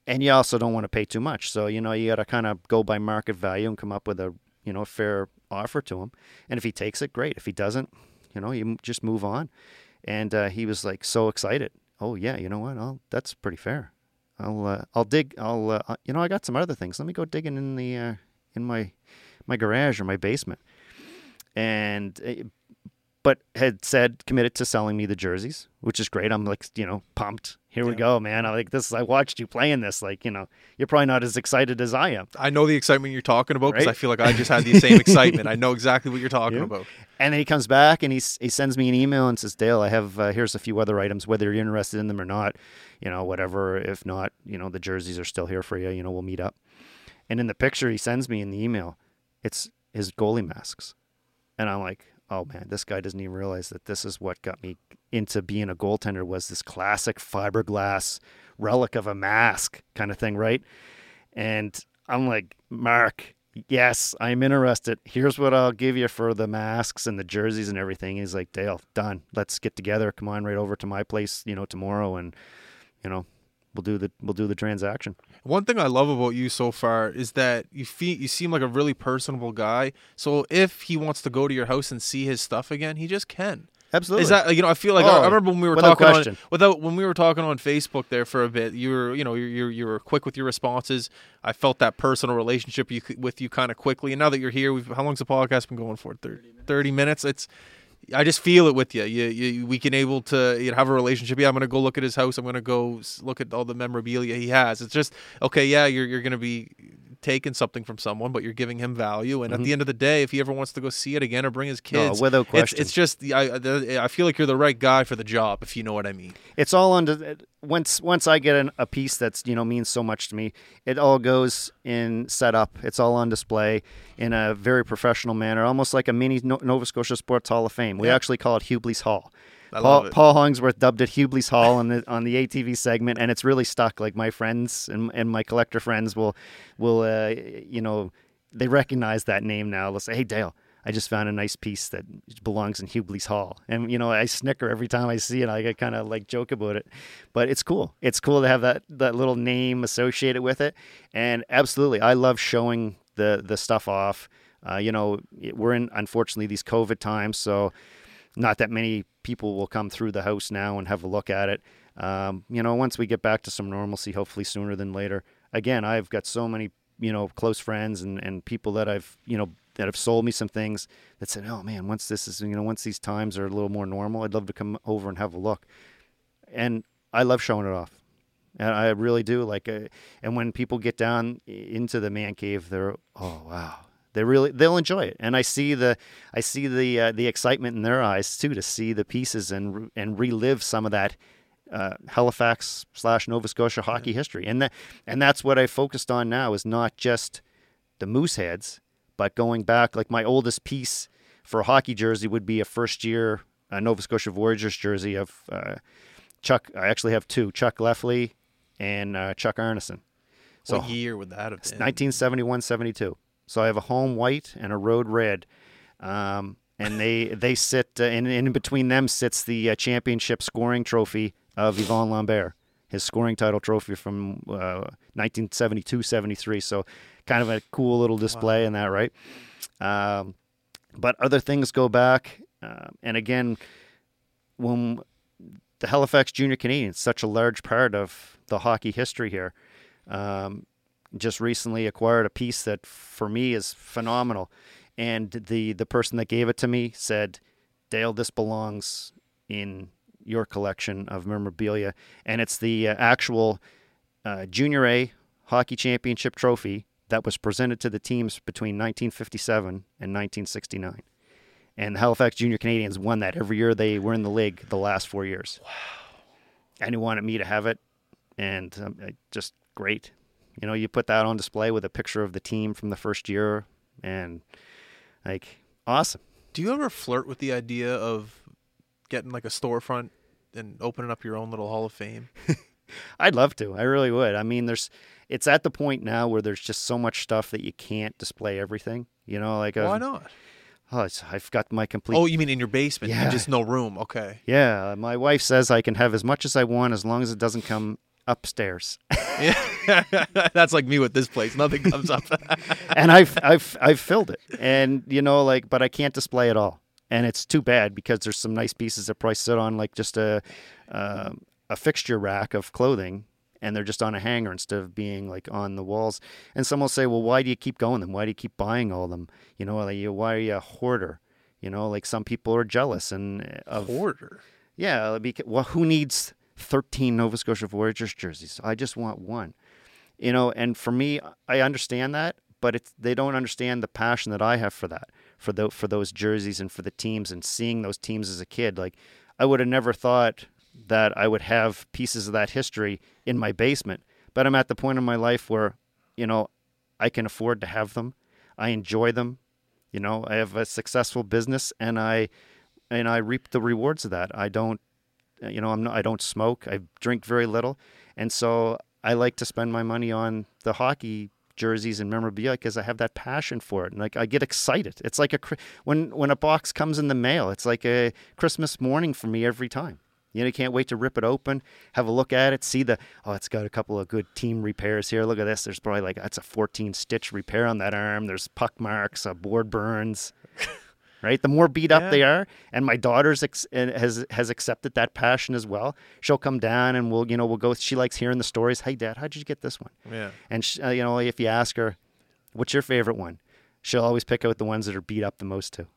And you also don't want to pay too much. So, you know, you got to kind of go by market value and come up with a, you know, a fair offer to him. And if he takes it, great. If he doesn't, you know, you just move on. And uh, he was like so excited. Oh yeah, you know what? I'll, that's pretty fair. I'll uh, I'll dig. I'll uh, you know I got some other things. Let me go digging in the uh, in my my garage or my basement. And uh, but had said committed to selling me the jerseys, which is great. I'm like, you know, pumped. Here yeah. we go, man. I like this. I watched you playing this. Like, you know, you're probably not as excited as I am. I know the excitement you're talking about because right? I feel like I just had the same excitement. I know exactly what you're talking yeah. about. And then he comes back and he he sends me an email and says, Dale, I have uh, here's a few other items. Whether you're interested in them or not, you know, whatever. If not, you know, the jerseys are still here for you. You know, we'll meet up. And in the picture he sends me in the email, it's his goalie masks, and I'm like, oh man, this guy doesn't even realize that this is what got me into being a goaltender was this classic fiberglass relic of a mask kind of thing, right? And I'm like, Mark, yes, I'm interested. Here's what I'll give you for the masks and the jerseys and everything. he's like, Dale, done. Let's get together. Come on right over to my place, you know, tomorrow and you know, we'll do the we'll do the transaction. One thing I love about you so far is that you feel you seem like a really personable guy. So if he wants to go to your house and see his stuff again, he just can. Absolutely. Is that you know? I feel like oh, I, remember when we were talking question. on without when we were talking on Facebook there for a bit. You were you know you you you were quick with your responses. I felt that personal relationship you, with you kind of quickly. And now that you're here, we've how long's the podcast been going for? 30, 30 minutes. It's I just feel it with you. You, you we can able to you know, have a relationship. Yeah, I'm gonna go look at his house. I'm gonna go look at all the memorabilia he has. It's just okay. Yeah, you're you're gonna be taking something from someone, but you're giving him value. And mm-hmm. at the end of the day, if he ever wants to go see it again or bring his kids, no, without question, it's, it's just I I feel like you're the right guy for the job, if you know what I mean. It's all under once once I get an, a piece that's you know means so much to me. It all goes in setup. It's all on display in a very professional manner, almost like a mini Nova Scotia Sports Hall of Fame. We yeah. actually call it Hubley's Hall. Paul, Paul Hollingsworth dubbed it Hubley's Hall on the on the ATV segment, and it's really stuck. Like my friends and, and my collector friends will will uh, you know they recognize that name now. They'll say, "Hey Dale, I just found a nice piece that belongs in Hubley's Hall," and you know I snicker every time I see it. I kind of like joke about it, but it's cool. It's cool to have that that little name associated with it, and absolutely, I love showing the the stuff off. Uh, you know, we're in unfortunately these COVID times, so not that many people will come through the house now and have a look at it. Um, you know, once we get back to some normalcy, hopefully sooner than later. Again, I've got so many, you know, close friends and, and people that I've, you know, that have sold me some things that said, oh man, once this is, you know, once these times are a little more normal, I'd love to come over and have a look. And I love showing it off. And I really do. Like, uh, and when people get down into the man cave, they're, oh wow, They really they'll enjoy it, and I see the I see the uh, the excitement in their eyes too to see the pieces and and relive some of that uh, Halifax slash Nova Scotia hockey history, and that and that's what I focused on now is not just the Mooseheads, but going back like my oldest piece for a hockey jersey would be a first year uh, Nova Scotia Voyageurs jersey of uh, Chuck. I actually have two: Chuck Lefley and uh, Chuck Arnason. So what year would that have been? 1971, 72. So I have a home white and a road red. Um, and they they sit uh, and, in between them sits the uh, championship scoring trophy of Yvon Lambert, his scoring title trophy from uh, 1972-73. So kind of a cool little display wow. in that, right? Um, but other things go back, uh, and again, when the Halifax Junior Canadians, such a large part of the hockey history here. Um, just recently acquired a piece that for me is phenomenal. And the, the person that gave it to me said, Dale, this belongs in your collection of memorabilia. And it's the uh, actual uh, Junior A Hockey Championship trophy that was presented to the teams between 1957 and 1969. And the Halifax Junior Canadians won that every year they were in the league the last four years. Wow. And he wanted me to have it. And um, just great. You know, you put that on display with a picture of the team from the first year, and like awesome. Do you ever flirt with the idea of getting like a storefront and opening up your own little Hall of Fame? I'd love to. I really would. I mean, there's it's at the point now where there's just so much stuff that you can't display everything. You know, like why not? Oh, I've got my complete. Oh, you mean in your basement? Yeah. just no room. Okay. Yeah, my wife says I can have as much as I want as long as it doesn't come upstairs. yeah, that's like me with this place. Nothing comes up. and I've I've I've filled it, and you know, like, but I can't display it all, and it's too bad because there's some nice pieces that probably sit on like just a uh, a fixture rack of clothing. And they're just on a hanger instead of being like on the walls. And some will say, "Well, why do you keep going them? Why do you keep buying all them? You know, like, why are you a hoarder? You know, like some people are jealous and uh, of hoarder. Yeah, because, well, who needs 13 Nova Scotia Voyageurs jerseys. I just want one. You know, and for me, I understand that, but it's they don't understand the passion that I have for that, for the, for those jerseys and for the teams and seeing those teams as a kid. Like I would have never thought that I would have pieces of that history in my basement, but I'm at the point in my life where, you know, I can afford to have them. I enjoy them. You know, I have a successful business and I and I reap the rewards of that. I don't you know, I'm not, I don't smoke. I drink very little, and so I like to spend my money on the hockey jerseys and memorabilia because I have that passion for it, and like I get excited. It's like a when when a box comes in the mail. It's like a Christmas morning for me every time. You know, you can't wait to rip it open, have a look at it, see the oh, it's got a couple of good team repairs here. Look at this. There's probably like that's a 14 stitch repair on that arm. There's puck marks, uh, board burns. Right? The more beat up yeah. they are, and my daughter's ex- has has accepted that passion as well. She'll come down and we'll you know we'll go. She likes hearing the stories. Hey, Dad, how did you get this one? Yeah. And she, uh, you know if you ask her, what's your favorite one? She'll always pick out the ones that are beat up the most too.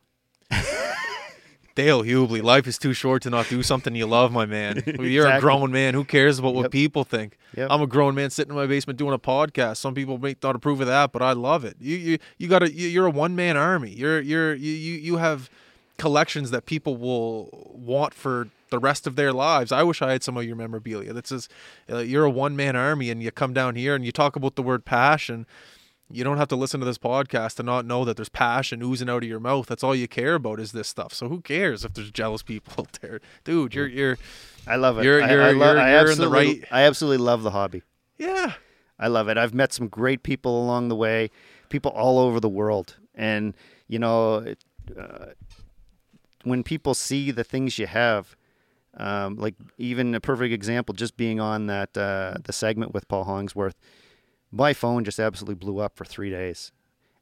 Dale Hubley, life is too short to not do something you love, my man. You're exactly. a grown man. Who cares about what yep. people think? Yep. I'm a grown man sitting in my basement doing a podcast. Some people may not approve of that, but I love it. You you you got a you're a one man army. You're you're you you have collections that people will want for the rest of their lives. I wish I had some of your memorabilia that says uh, you're a one man army, and you come down here and you talk about the word passion you don't have to listen to this podcast to not know that there's passion oozing out of your mouth. That's all you care about is this stuff. So who cares if there's jealous people out there, dude? You're you're. I love it. You're you're, I, I love, you're, you're in the right. I absolutely love the hobby. Yeah, I love it. I've met some great people along the way, people all over the world, and you know, uh, when people see the things you have. Um, like even a perfect example, just being on that uh, the segment with Paul Hollingsworth, my phone just absolutely blew up for three days.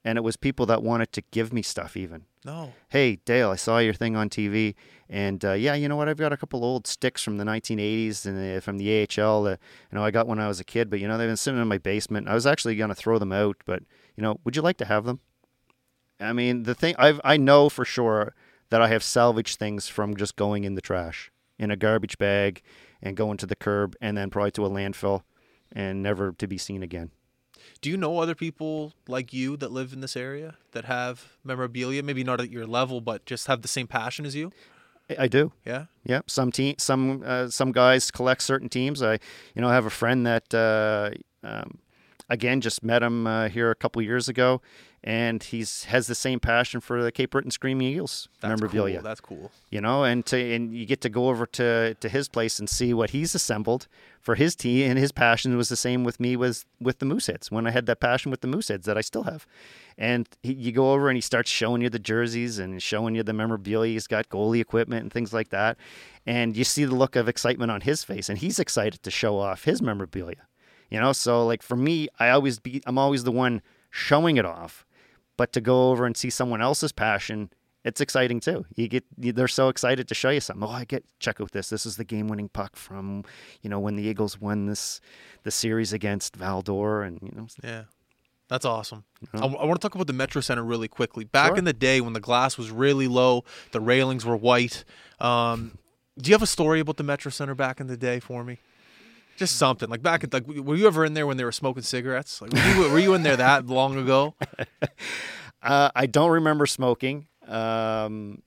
And it was people that wanted to give me stuff, even. No. Hey, Dale, I saw your thing on TV. And uh, yeah, you know what? I've got a couple old sticks from the 1980s and uh, from the AHL that you know I got when I was a kid. But you know they've been sitting in my basement. I was actually going to throw them out, but you know, would you like to have them? I mean, the thing I've I know for sure that I have salvaged things from just going in the trash in a garbage bag and going to the curb and then probably to a landfill and never to be seen again. Do you know other people like you that live in this area that have memorabilia? Maybe not at your level, but just have the same passion as you. I- do. Yeah. Yep. Some team, some uh, some guys collect certain teams. I, you know, I have a friend that, uh, um, again, just met him uh, here a couple years ago, and he's has the same passion for the Cape Breton Screaming Eagles That's memorabilia. cool. That's cool. you know, and to and you get to go over to to his place and see what he's assembled for his team, and his passion was the same with me was with the Mooseheads when I had that passion with the Mooseheads that I still have, and he, you go over and he starts showing you the jerseys and showing you the memorabilia. He's got goalie equipment and things like that, and you see the look of excitement on his face, and he's excited to show off his memorabilia, you know. So like for me, I always be I'm always the one showing it off, but to go over and see someone else's passion it's exciting too. You get they're so excited to show you something. Oh, I get check out this. This is the game-winning puck from, you know, when the Eagles won this the series against Val-d'Or, and you know, Yeah. That's awesome. Yeah. I, want to talk about the Metro Center really quickly. Back Sure. in the day when the glass was really low, the railings were white. Um, do you have a story about the Metro Center back in the day for me? Just something like back at like, were you ever in there when they were smoking cigarettes? Like, were you, were you in there that long ago? uh, I don't remember smoking. Um,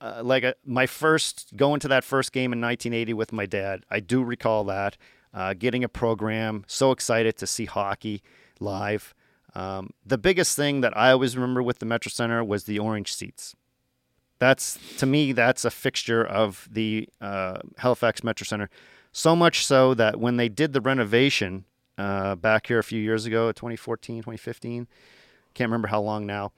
uh, like uh, my first going to that first game in 1980 with my dad, I do recall that uh, getting a program. So excited to see hockey live. Um, the biggest thing that I always remember with the Metro Center was the orange seats. That's to me, that's a fixture of the uh, Halifax Metro Center. So much so that when they did the renovation uh, back here a few years ago, 2014, 2015, can't remember how long now.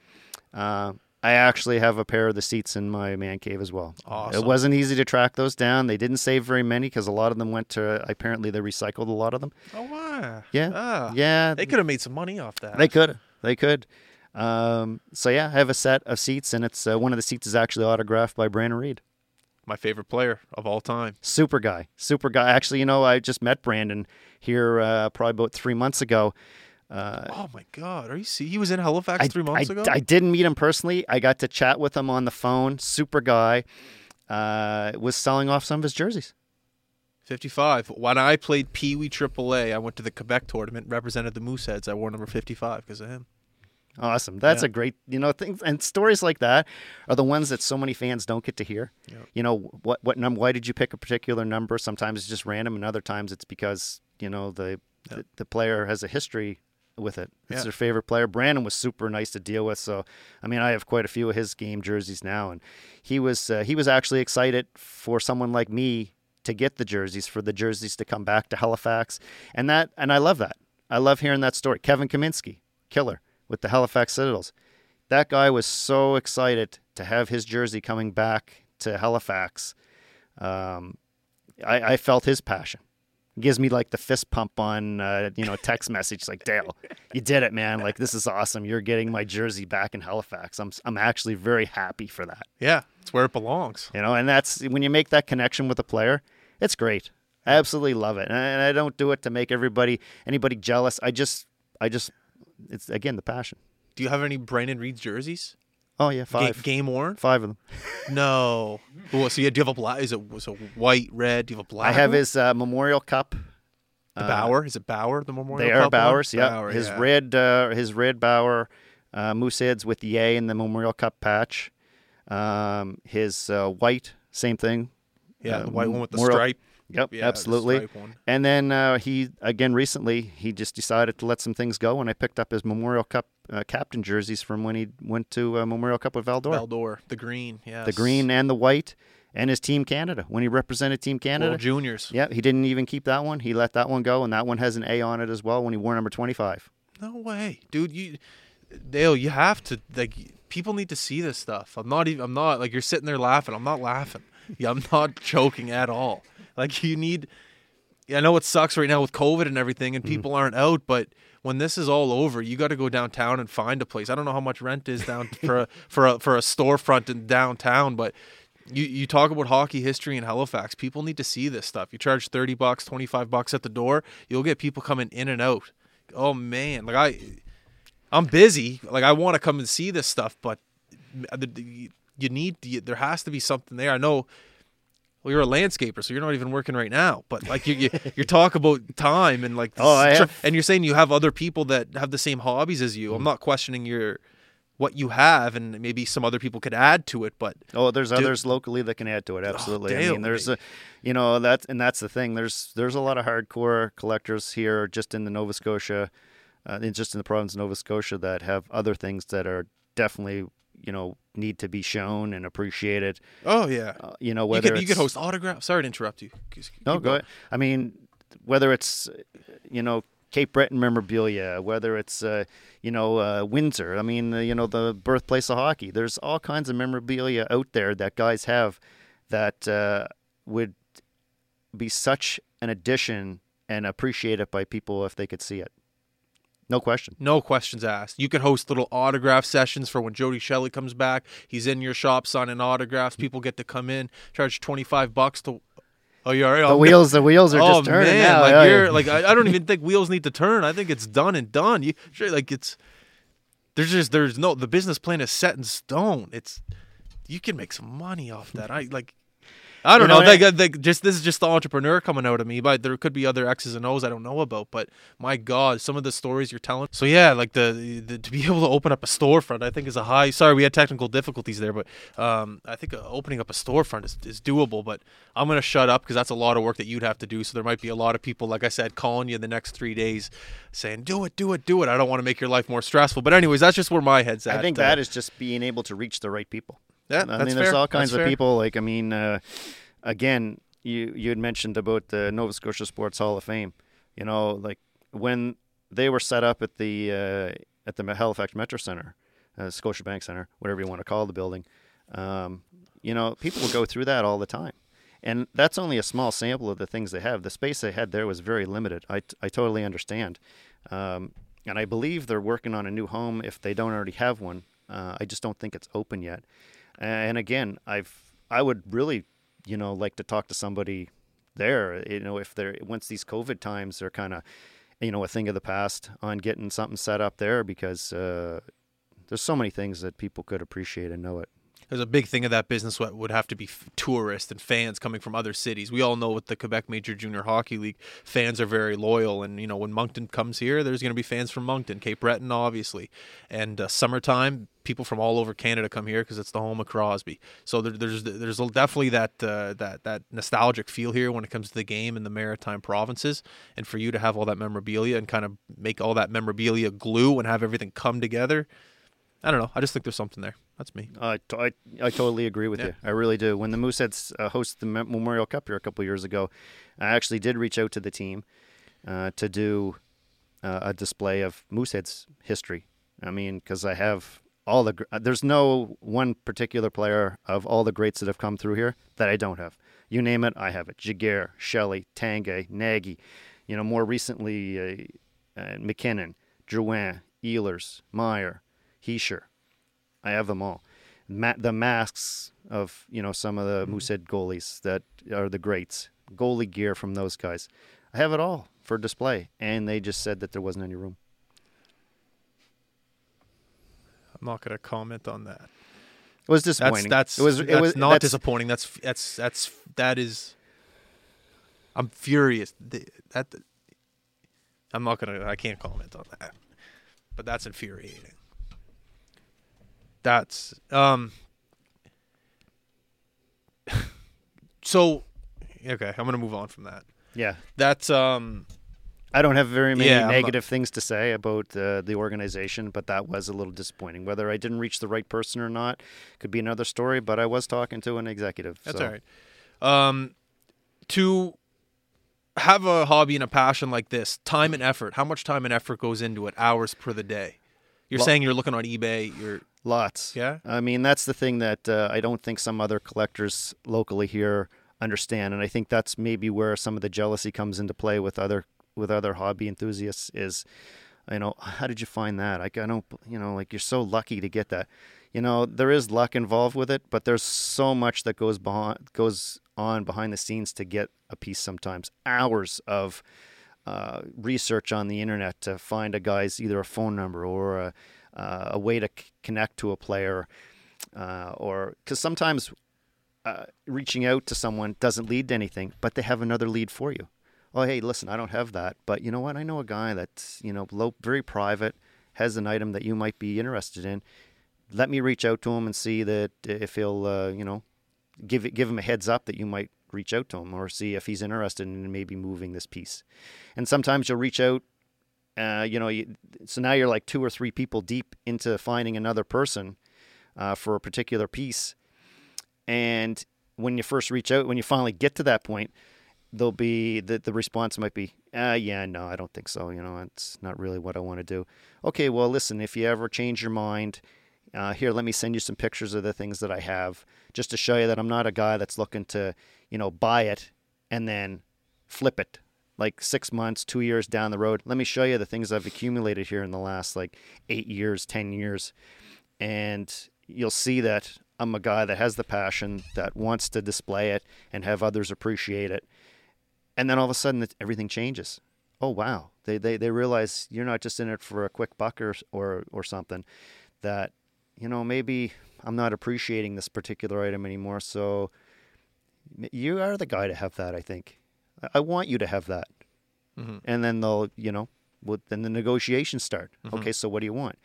Uh, I actually have a pair of the seats in my man cave as well. Awesome. It wasn't easy to track those down. They didn't save very many because a lot of them went to. Apparently, they recycled a lot of them. Oh wow. Yeah, Ah, yeah. They could have made some money off that. They could. They could. Um, so yeah, I have a set of seats, and it's uh, one of the seats is actually autographed by Brandon Reid. My favorite player of all time. Super guy, super guy. Actually, you know, I just met Brandon here uh, probably about three months ago. Uh, Oh my God. Are you see? He was in Halifax I, three months I, ago. I didn't meet him personally. I got to chat with him on the phone. Super guy. Uh, was selling off some of his jerseys. 55. When I played Pee Wee AAA, I went to the Quebec tournament, represented the Mooseheads. I wore number 55 because of him. Awesome. That's Yeah. a great, you know, things and stories like that are the ones that so many fans don't get to hear. Yeah. You know, what what number? Why did you pick a particular number? Sometimes it's just random, and other times it's because you know the Yeah. the, the player has a history with it. It's their favorite player. Brandon was super nice to deal with. So, I mean, I have quite a few of his game jerseys now, and he was uh, he was actually excited for someone like me to get the jerseys for the jerseys to come back to Halifax, and that and I love that. I love hearing that story. Kevin Kaminski, killer with the Halifax Citadels. That guy was so excited to have his jersey coming back to Halifax. Um, I, I felt his passion. Gives me like the fist pump on uh, you know text message like Dale, you did it, man! Like this is awesome. You're getting my jersey back in Halifax. I'm I'm actually very happy for that. Yeah, it's where it belongs. You know, and that's when you make that connection with a player, it's great. I absolutely love it, and I, and I don't do it to make everybody anybody jealous. I just I just it's again the passion. Do you have any Brandon Reid jerseys? Oh yeah, Ga- five game worn? five of them. No. Well, so yeah, do you have a black? Is it was a white, red? Do you have a black? I have one? his uh, Memorial Cup. the uh, Bauer. Is it Bauer? The Memorial They Cup are one? Bowers. Yeah, Bauer, his yeah. red, uh, his red Bauer uh, Mooseheads with the A and the Memorial Cup patch. Um, his uh, white, same thing. Yeah, uh, the white one with the Memorial- stripe. Yep, Yeah, absolutely. one. And then uh, he again recently he just decided to let some things go, and I picked up his Memorial Cup uh, captain jerseys from when he went to uh, Memorial Cup with Val-d'Or. Val-d'Or, the green. Yeah, the green and the white, and his Team Canada when he represented Team Canada. World Juniors. Yeah, he didn't even keep that one. He let that one go, and that one has an A on it as well when he wore number twenty-five. No way, dude. You, Dale, you have to like. People need to see this stuff. I'm not even. I'm not like you're sitting there laughing. I'm not laughing. Yeah, I'm not joking at all. Like you need. I know it sucks right now with COVID and everything, and mm-hmm. people aren't out. But when this is all over, you got to go downtown and find a place. I don't know how much rent is down for a for a for a storefront in downtown, but you you talk about hockey history in Halifax. People need to see this stuff. You charge thirty bucks, twenty five bucks at the door. You'll get people coming in and out. Oh man, like I, I'm busy. Like I want to come and see this stuff, but you need there has to be something there. I know Well, you're a landscaper, so you're not even working right now. But like you, you, you talk about time and like, Oh, I have- and you're saying you have other people that have the same hobbies as you. I'm not questioning your what you have, and maybe some other people could add to it. But Oh, there's Dude. others locally that can add to it. Absolutely. I damn, mean, there's a, you know, that's and that's the thing. There's there's a lot of hardcore collectors here, just in the Nova Scotia, uh, in- just in the province of Nova Scotia, that have other things that are definitely, you know, need to be shown and appreciated. oh yeah, Uh, you know, you whether could you could host autographs. Sorry to interrupt you. No, go ahead. I mean, whether it's you know Cape Breton memorabilia, whether it's uh, you know uh, Windsor. I mean, uh, you know the birthplace of hockey. There's all kinds of memorabilia out there that guys have that uh, would be such an addition and appreciated by people if they could see it. No question. No questions asked. You can host little autograph sessions for when Jody Shelley comes back. He's in your shop signing autographs. People get to come in, charge twenty five bucks to. Oh, you're right. The oh, wheels, the wheels are oh just turning man, now. like yeah, you're yeah. like I, I don't even think wheels need to turn. I think it's done and done. You sure like it's there's just there's no the business plan is set in stone. It's you can make some money off that. I like I don't You know, know. Like, uh, like just this is just the entrepreneur coming out of me, but there could be other X's and O's I don't know about. But my God, some of the stories you're telling. So yeah, like the, the to be able to open up a storefront, I think is a high. Sorry, we had technical difficulties there, but um, I think uh, opening up a storefront is, is doable. But I'm gonna shut up because that's a lot of work that you'd have to do. So there might be a lot of people, like I said, calling you the next three days, saying, "Do it, do it, do it." I don't want to make your life more stressful. But anyways, that's just where my head's at. I think Uh, that is just being able to reach the right people. Yeah, I that's mean, there's fair. all kinds That's of fair. people. Like, I mean, uh, again, you you had mentioned about the Nova Scotia Sports Hall of Fame. You know, like when they were set up at the uh, at the Halifax Metro Center, uh, Scotiabank Center, whatever you want to call the building. Um, you know, people will go through that all the time. And that's only a small sample of the things they have. The space they had there was very limited. I, I totally understand. Um, and I believe they're working on a new home if they don't already have one. Uh, I just don't think it's open yet. And again, I've I would really, you know, like to talk to somebody there. You know, if they're once these COVID times are kind of, you know, a thing of the past on getting something set up there because uh, there's so many things that people could appreciate and know it. There's a big thing of that business what would have to be tourists and fans coming from other cities. We all know with the Quebec Major Junior Hockey League, fans are very loyal, and you know when Moncton comes here, there's going to be fans from Moncton, Cape Breton, obviously, and uh, summertime, people from all over Canada come here because it's the home of Crosby. So there, there's there's definitely that uh, that that nostalgic feel here when it comes to the game in the Maritime provinces, and for you to have all that memorabilia and kind of make all that memorabilia glue and have everything come together. I don't know. I just think there's something there. That's me. I, t- I, I totally agree with Yeah. you. I really do. When the Mooseheads uh, hosted the Memorial Cup here a couple years ago, I actually did reach out to the team uh, to do uh, a display of Mooseheads history. I mean, because I have all the. gr- uh, There's no one particular player of all the greats that have come through here that I don't have. You name it, I have it. Giguère, Shelley, Tanguay, Nagy. You know, more recently, uh, uh, MacKinnon, Drouin, Ehlers, Meier, Hischier. I have them all. Ma- the masks of you know some of the mm-hmm. Moosehead goalies that are the greats, goalie gear from those guys. I have it all for display, and they just said that there wasn't any room. I'm not going to comment on that. It was disappointing. that's it was that's it was not that's- disappointing. That's that's that's that is. I'm furious. Th- That I'm not gonna. I can't comment on that. But that's infuriating. That's um. so, okay, I'm gonna move on from that. Yeah, That's um. I don't have very many Yeah, I'm not- negative things to say about uh, the organization, but that was a little disappointing. Whether I didn't reach the right person or not could be another story. But I was talking to an executive. That's so. all right. Um, to have a hobby and a passion like this, time and effort. How much time and effort goes into it? Hours per the day. You're Lo- saying you're looking on eBay. You're Lots. Yeah? I mean, that's the thing that uh, I don't think some other collectors locally here understand, and I think that's maybe where some of the jealousy comes into play with other with other hobby enthusiasts. Is you know, how did you find that? Like, I don't, you know, like you're so lucky to get that. You know, there is luck involved with it, but there's so much that goes behind goes on behind the scenes to get a piece. Sometimes hours of uh, research on the internet to find a guy's either a phone number or a, uh, a way to c- connect to a player, uh, or because sometimes uh, reaching out to someone doesn't lead to anything, but they have another lead for you. Oh, hey, listen, I don't have that, but you know what? I know a guy that's you know low, very private, has an item that you might be interested in. Let me reach out to him and see that if he'll, uh, you know, give it, give him a heads up that you might reach out to him or see if he's interested in maybe moving this piece. And sometimes you'll reach out uh, you know, you, so now you're like two or three people deep into finding another person uh, for a particular piece. And when you first reach out, when you finally get to that point, there'll be the, the response might be, uh, yeah, no, I don't think so. You know, it's not really what I want to do. Okay, well, listen, if you ever change your mind, uh, here, let me send you some pictures of the things that I have just to show you that I'm not a guy that's looking to, you know, buy it and then flip it like six months, two years down the road. Let me show you the things I've accumulated here in the last like eight years, 10 years. And you'll see that I'm a guy that has the passion, that wants to display it and have others appreciate it. And then all of a sudden, everything changes. Oh, wow. They, they, they realize you're not just in it for a quick buck or, or, or something, that, you know, maybe I'm not appreciating this particular item anymore. So you are the guy to have that, I think. I want you to have that. Mm-hmm. And then they'll, you know, well, then the negotiations start. Mm-hmm. Okay, so what do you want?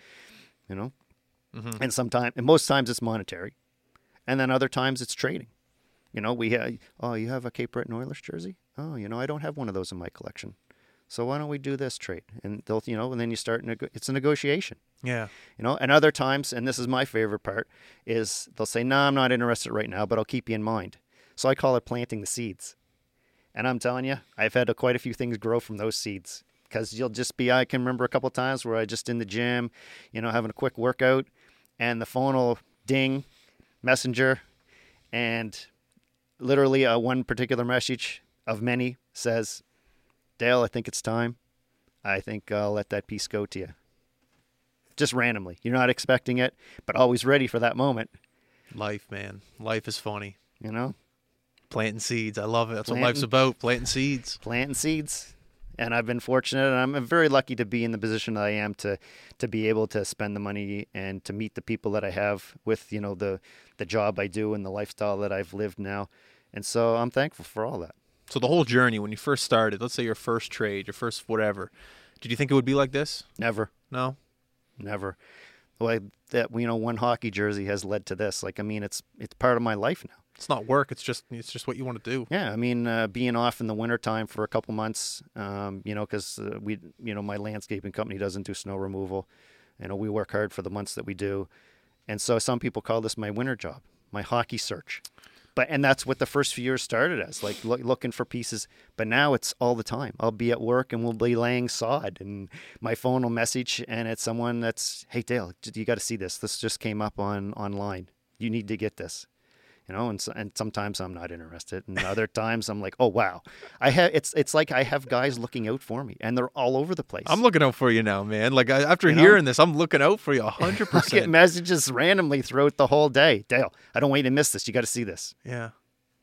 You know, mm-hmm. and sometimes, and most times it's monetary, and then other times it's trading. You know, we have, oh, you have a Cape Breton Oilers jersey? Oh, you know, I don't have one of those in my collection. So why don't we do this trade? And they'll, you know, and then you start, nego- it's a negotiation. Yeah. You know, and other times, and this is my favorite part, is they'll say, no, nah, I'm not interested right now, but I'll keep you in mind. So I call it planting the seeds. And I'm telling you, I've had a, quite a few things grow from those seeds because you'll just be, I can remember a couple times where I just in the gym, you know, having a quick workout and the phone will ding, messenger, and literally a one particular message of many says, Dale, I think it's time. I think I'll let that piece go to you. Just randomly. You're not expecting it, but always ready for that moment. Life, man. Life is funny. You know? Planting seeds. I love it. That's planting, what life's about. Planting seeds. Planting seeds. And I've been fortunate and I'm very lucky to be in the position that I am to to be able to spend the money and to meet the people that I have with, you know, the the job I do and the lifestyle that I've lived now. And so I'm thankful for all that. So the whole journey when you first started, let's say your first trade, your first whatever, did you think it would be like this? Never. No. Never. Like that you know one hockey jersey has led to this. Like I mean it's it's part of my life now it's not work. It's just it's just what you want to do. Yeah, I mean, uh, being off in the wintertime for a couple months, um, you know, because uh, we, you know, my landscaping company doesn't do snow removal. You know, we work hard for the months that we do, and so some people call this my winter job, my hockey search. But and that's what the first few years started as, like lo- looking for pieces. But now it's all the time. I'll be at work and we'll be laying sod, and my phone will message, and it's someone that's, hey Dale, you got to see this. This just came up on online. You need to get this you know, and and sometimes I'm not interested, and other times I'm like, oh wow, I have it's it's like I have guys looking out for me, and they're all over the place. I'm looking out for you now, man. Like I, after you hearing know? this, I'm looking out for you hundred percent. I Get messages randomly throughout the whole day. Dale, I don't want you to miss this. You got to see this. Yeah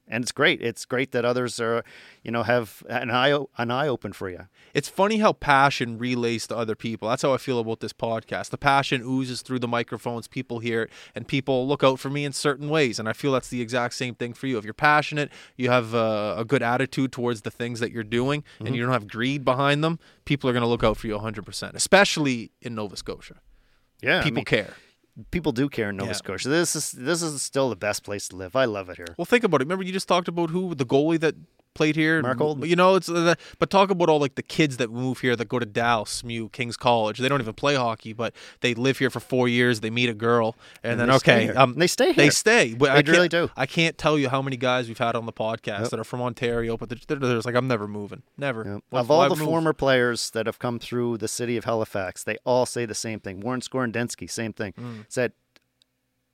and it's great. It's great that others are, you know, have an eye an eye open for you. It's funny how passion relays to other people. That's how I feel about this podcast. The passion oozes through the microphones. People hear it, and people look out for me in certain ways. And I feel that's the exact same thing for you. If you're passionate, you have a, a good attitude towards the things that you're doing, mm-hmm. and you don't have greed behind them. People are going to look out for you 100, percent especially in Nova Scotia. Yeah, people I mean, care people do care in Nova yeah. Scotia. This is this is still the best place to live. I love it here. Well, think about it. Remember, you just talked about who the goalie that played here. Mark Holden. You know, it's uh, but talk about all like the kids that move here that go to Dallas, SMU, King's College. They don't even play hockey, but they live here for four years. They meet a girl, and, and then okay, um, they stay here. They stay. But they really do. I can't tell you how many guys we've had on the podcast yep. that are from Ontario, but they're, they're, they're like, I'm never moving, never. Yep. Of all the former players that have come through the city of Halifax, they all say the same thing. Warren Skorodenski, same thing. Mm. Said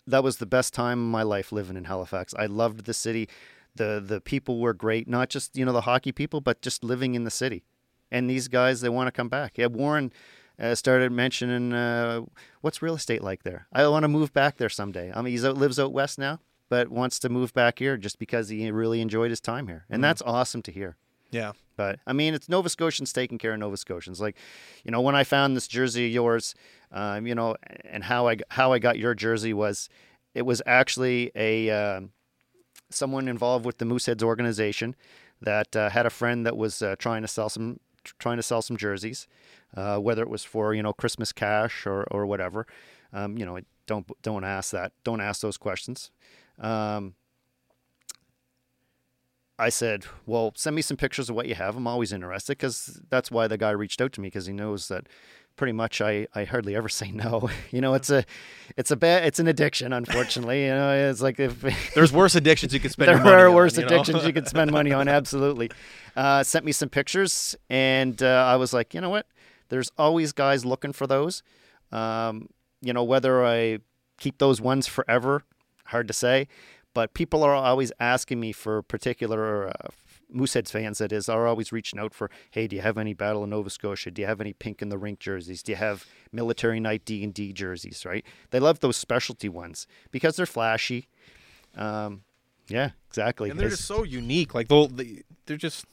that was the best time of my life living in Halifax. I loved the city. The the people were great, not just, you know, the hockey people, but just living in the city. And these guys they want to come back. Yeah, Warren uh, started mentioning uh, what's real estate like there. I want to move back there someday. I mean, he lives out west now, but wants to move back here just because he really enjoyed his time here, and mm. that's awesome to hear. Yeah. But I mean, it's Nova Scotians taking care of Nova Scotians. Like, you know, when I found this jersey of yours, um, you know, and how I how I got your jersey was, it was actually a uh, someone involved with the Mooseheads organization that uh, had a friend that was uh, trying to sell some trying to sell some jerseys, uh, whether it was for you know Christmas cash or or whatever. Um, you know, don't don't ask that. Don't ask those questions. Um, I said, "Well, send me some pictures of what you have. I'm always interested because that's why the guy reached out to me because he knows that pretty much I, I hardly ever say no. you know, it's a it's a bad it's an addiction. Unfortunately, you know, it's like if there's worse addictions you could spend. there money are on, worse you know? addictions you could spend money on. Absolutely. Uh, sent me some pictures, and uh, I was like, you know what? There's always guys looking for those. Um, you know, whether I keep those ones forever, hard to say. But people are always asking me for particular uh, Mooseheads fans, that is, are always reaching out for, hey, do you have any Battle of Nova Scotia? Do you have any Pink in the Rink jerseys? Do you have Military Night D and D jerseys? Right? They love those specialty ones because they're flashy. Um, yeah, exactly. and they're It's- just so unique. Like they'll, they, they're just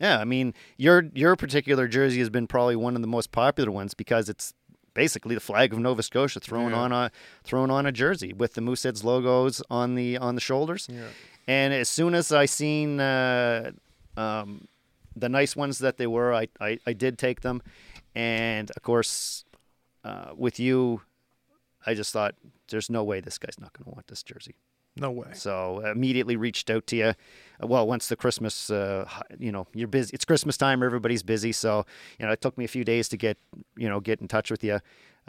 yeah, I mean, your your particular jersey has been probably one of the most popular ones because it's basically the flag of Nova Scotia thrown Yeah. on a thrown on a jersey with the Mooseheads logos on the on the shoulders. Yeah. And as soon as I seen uh, um, the nice ones that they were, I, I, I did take them. And of course, uh, with you, I just thought, there's no way this guy's not going to want this jersey. No way. So immediately reached out to you. Well, once the Christmas, uh, you know, you're busy. It's Christmas time. Everybody's busy. So you know, it took me a few days to get, you know, get in touch with you.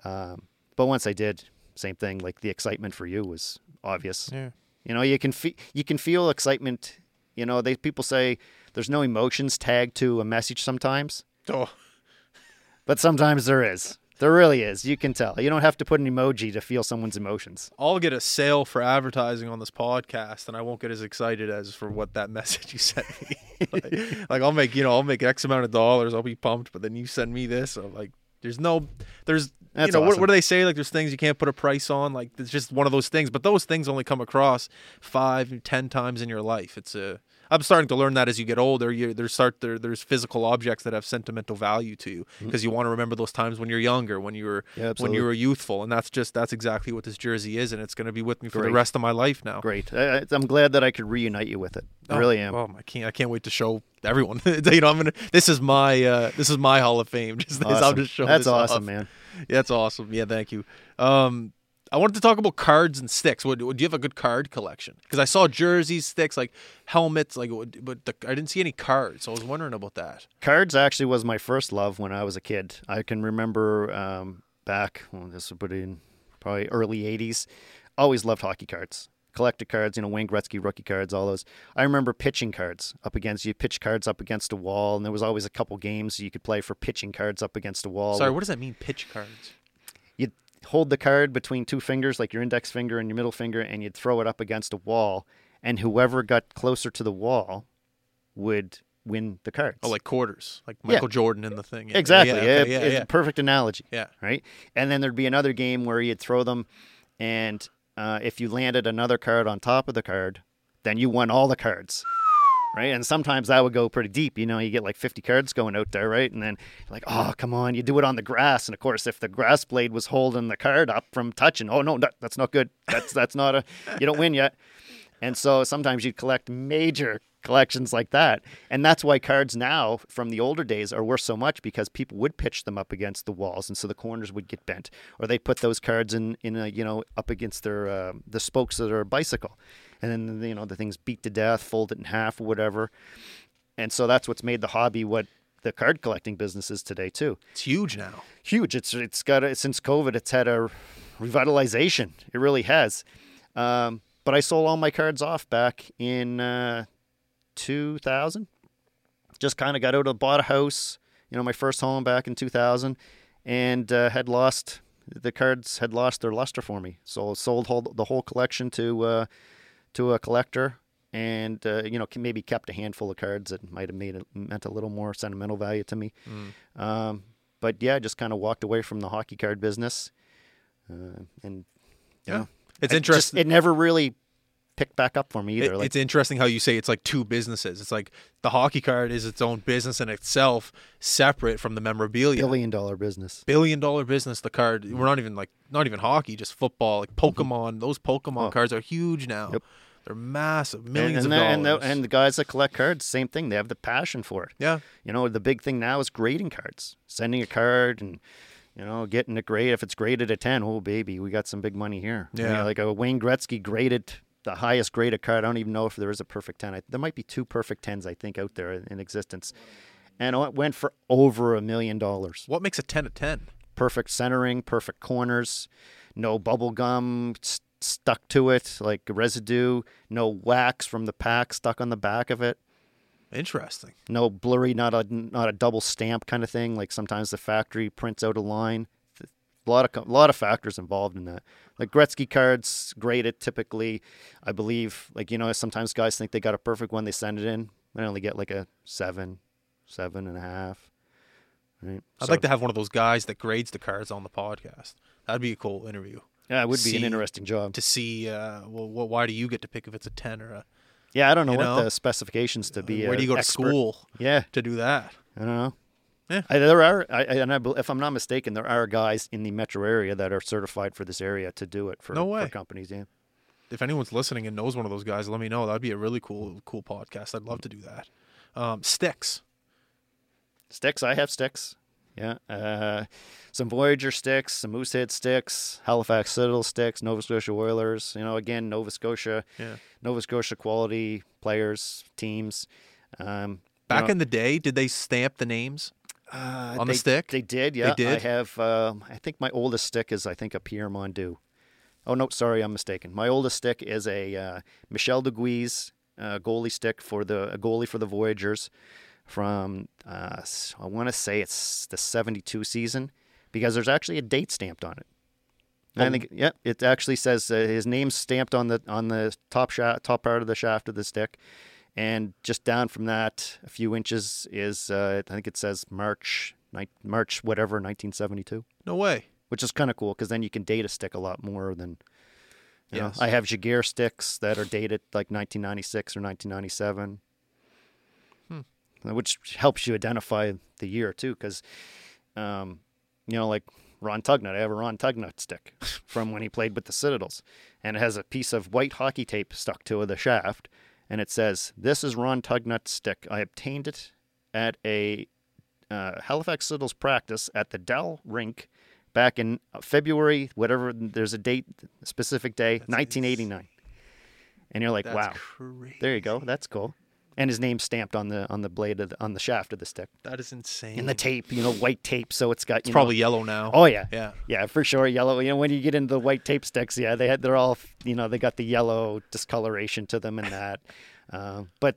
Um, but once I did, same thing. Like the excitement for you was obvious. Yeah. You know, you can fe- you can feel excitement. You know, they people say there's no emotions tagged to a message sometimes, Oh, but sometimes there is. There really is. You can tell. You don't have to put an emoji to feel someone's emotions. I'll get a sale for advertising on this podcast, and I won't get as excited as for what that message you sent me. like, like, I'll make you know I'll make X amount of dollars. I'll be pumped, but then you send me this. I'm like, there's no, there's That's you know what, what do they say? Like there's things you can't put a price on. Like it's just one of those things. But those things only come across five, ten times in your life. It's a I'm starting to learn that as you get older, you there's start there, there's physical objects that have sentimental value to you because you want to remember those times when you're younger, when you were. Yeah, when you were youthful, and that's just that's exactly what this jersey is, and it's going to be with me for Great. the rest of my life now. Great. I, I'm glad that I could reunite you with it. I really am. Oh, I can't I can't wait to show everyone. you know, I'm gonna. This is my uh, this is my Hall of Fame. Just this, I'll just show. That's awesome, off. man. Yeah, that's awesome. Yeah, thank you. Um, I wanted to talk about cards and sticks. What, do you have a good card collection? Because I saw jerseys, sticks, like helmets, like, but the, I didn't see any cards. So I was wondering about that. Cards actually was my first love when I was a kid. I can remember um, back, well, this would put in probably early 80s. Always loved hockey cards. Collected cards, you know, Wayne Gretzky rookie cards, all those. I remember pitching cards up against, you pitch cards up against a wall, and there was always a couple games you could play for pitching cards up against a wall. Sorry, what does that mean? Pitch cards. Hold the card between two fingers, like your index finger and your middle finger, and you'd throw it up against a wall, and whoever got closer to the wall would win the cards. Oh, like quarters, like Yeah. Michael Jordan in the thing. Yeah, exactly. Yeah, Yeah, okay, yeah, it's yeah. a perfect analogy. Yeah. Right. And then there'd be another game where you'd throw them, and uh, if you landed another card on top of the card, then you won all the cards. Right. And sometimes that would go pretty deep. You know, you get like 50 cards going out there, right? And then like, oh, come on, you do it on the grass. And of course, if the grass blade was holding the card up from touching, oh, no, that, that's not good. That's, that's not a, you don't win yet. And so sometimes you'd collect major collections like that. And that's why cards now from the older days are worth so much because people would pitch them up against the walls and so the corners would get bent. Or they put those cards in, in a, you know, up against their uh, the spokes of their bicycle. And then, you know, the thing's beat to death, fold it in half whatever. And so that's what's made the hobby what the card collecting business is today too. It's huge now. Huge. It's it's got a, since COVID, it's had a revitalization. It really has. Um, but I sold all my cards off back in uh, 2000. Just kind of got out of bought a house, you know, my first home back in 2000, and uh, had lost the cards had lost their luster for me. So sold whole, the whole collection to uh, to a collector, and uh, you know maybe kept a handful of cards that might have made it meant a little more sentimental value to me. Um, but yeah, just kind of walked away from the hockey card business, uh, and Yeah. know, It's I interesting. It never really picked back up for me It- either. like it's interesting how you say it's like two businesses. It's like the hockey card is its own business in itself, separate from the memorabilia. billion dollar business. Billion dollar business. The card. We're not even like not even hockey, just football. Like Pokemon. Those Pokemon Mm-hmm. Oh. cards are huge now. Yep. They're massive, millions and, of the, dollars. and, the, and the guys that collect cards, same thing. They have the passion for it. yeah, You know, the big thing now is grading cards. Sending a card and you know getting it grade. If it's graded a ten, oh baby, we got some big money here. You know, Yeah. like a Wayne Gretzky graded the highest grade of card. I don't even know if there is a perfect ten. I, there might be two perfect tens, I think, out there in existence. And it went for over a million dollars. what makes a ten a ten? Perfect centering, perfect corners, no bubble gum st- stuck to it, like residue, no wax from the pack stuck on the back of it Interesting. no blurry, not a not a double stamp kind of thing. Like sometimes the factory prints out a line. A lot of a lot of factors involved in that. Like Gretzky cards, graded typically, I believe. Like you know, sometimes guys think they got a perfect one, they send it in, they only get like a seven, seven and a half. Right. I'd So- like to have one of those guys that grades the cards on the podcast. That'd be a cool interview Yeah, it would be an interesting job. to see. Uh, well, wh- why do you get to pick if it's a ten or a? Yeah, I don't know what know? the specifications to be. Where do you go to school Yeah, to do that? I don't know. Yeah. I, there are, I, and I, if I'm not mistaken, there are guys in the metro area that are certified for this area to do it for, No for way. companies. Yeah. If anyone's listening and knows one of those guys, let me know. That'd be a really cool, cool podcast. I'd love to do that. Um, sticks. Sticks, I have sticks. Yeah. Uh, some Voyageur sticks, some Moosehead sticks, Halifax Citadel sticks, Nova Scotia Oilers. You know, again, Nova Scotia, Yeah. Nova Scotia quality players, teams. Um, you Back know, in the day, did they stamp the names? Uh, on the stick? They did, yeah. I did? I have, um, I think my oldest stick is, I think, a Pierre Mondou. Oh, no, sorry, I'm mistaken. My oldest stick is a uh, Michel Deguise uh, goalie stick for the a goalie for the Voyageurs from, uh, I want to say it's the 72 season because there's actually a date stamped on it. And I Oh. think, yeah, it actually says uh, his name's stamped on the on the top shaft, top part of the shaft of the stick, and just down from that, a few inches is uh, I think it says March, ni- March whatever, 1972, No way. which is kind of cool because then you can date a stick a lot more than. You know, I have Giguère sticks that are dated like 1996 or 1997, Hmm. which helps you identify the year too, because, um, you know, like Ron Tugnutt, I have a Ron Tugnutt stick from when he played with the Citadels, and it has a piece of white hockey tape stuck to the shaft, and it says, "This is Ron Tugnutt's stick. I obtained it at a uh, Halifax Citadels practice at the Dell Rink." Back in February, whatever, there's a date, specific day, 1989. And you're like, That's wow, crazy. there you go. That's cool. And his name stamped on the on the blade of the, on the shaft of the stick. That is insane. In the tape, you know, white tape, so it's got it's you probably yellow now. oh yeah, yeah. yeah, for sure, yellow. You know, when you get into the white tape sticks, yeah, they had they're all you know they got the yellow discoloration to them and that. Um, but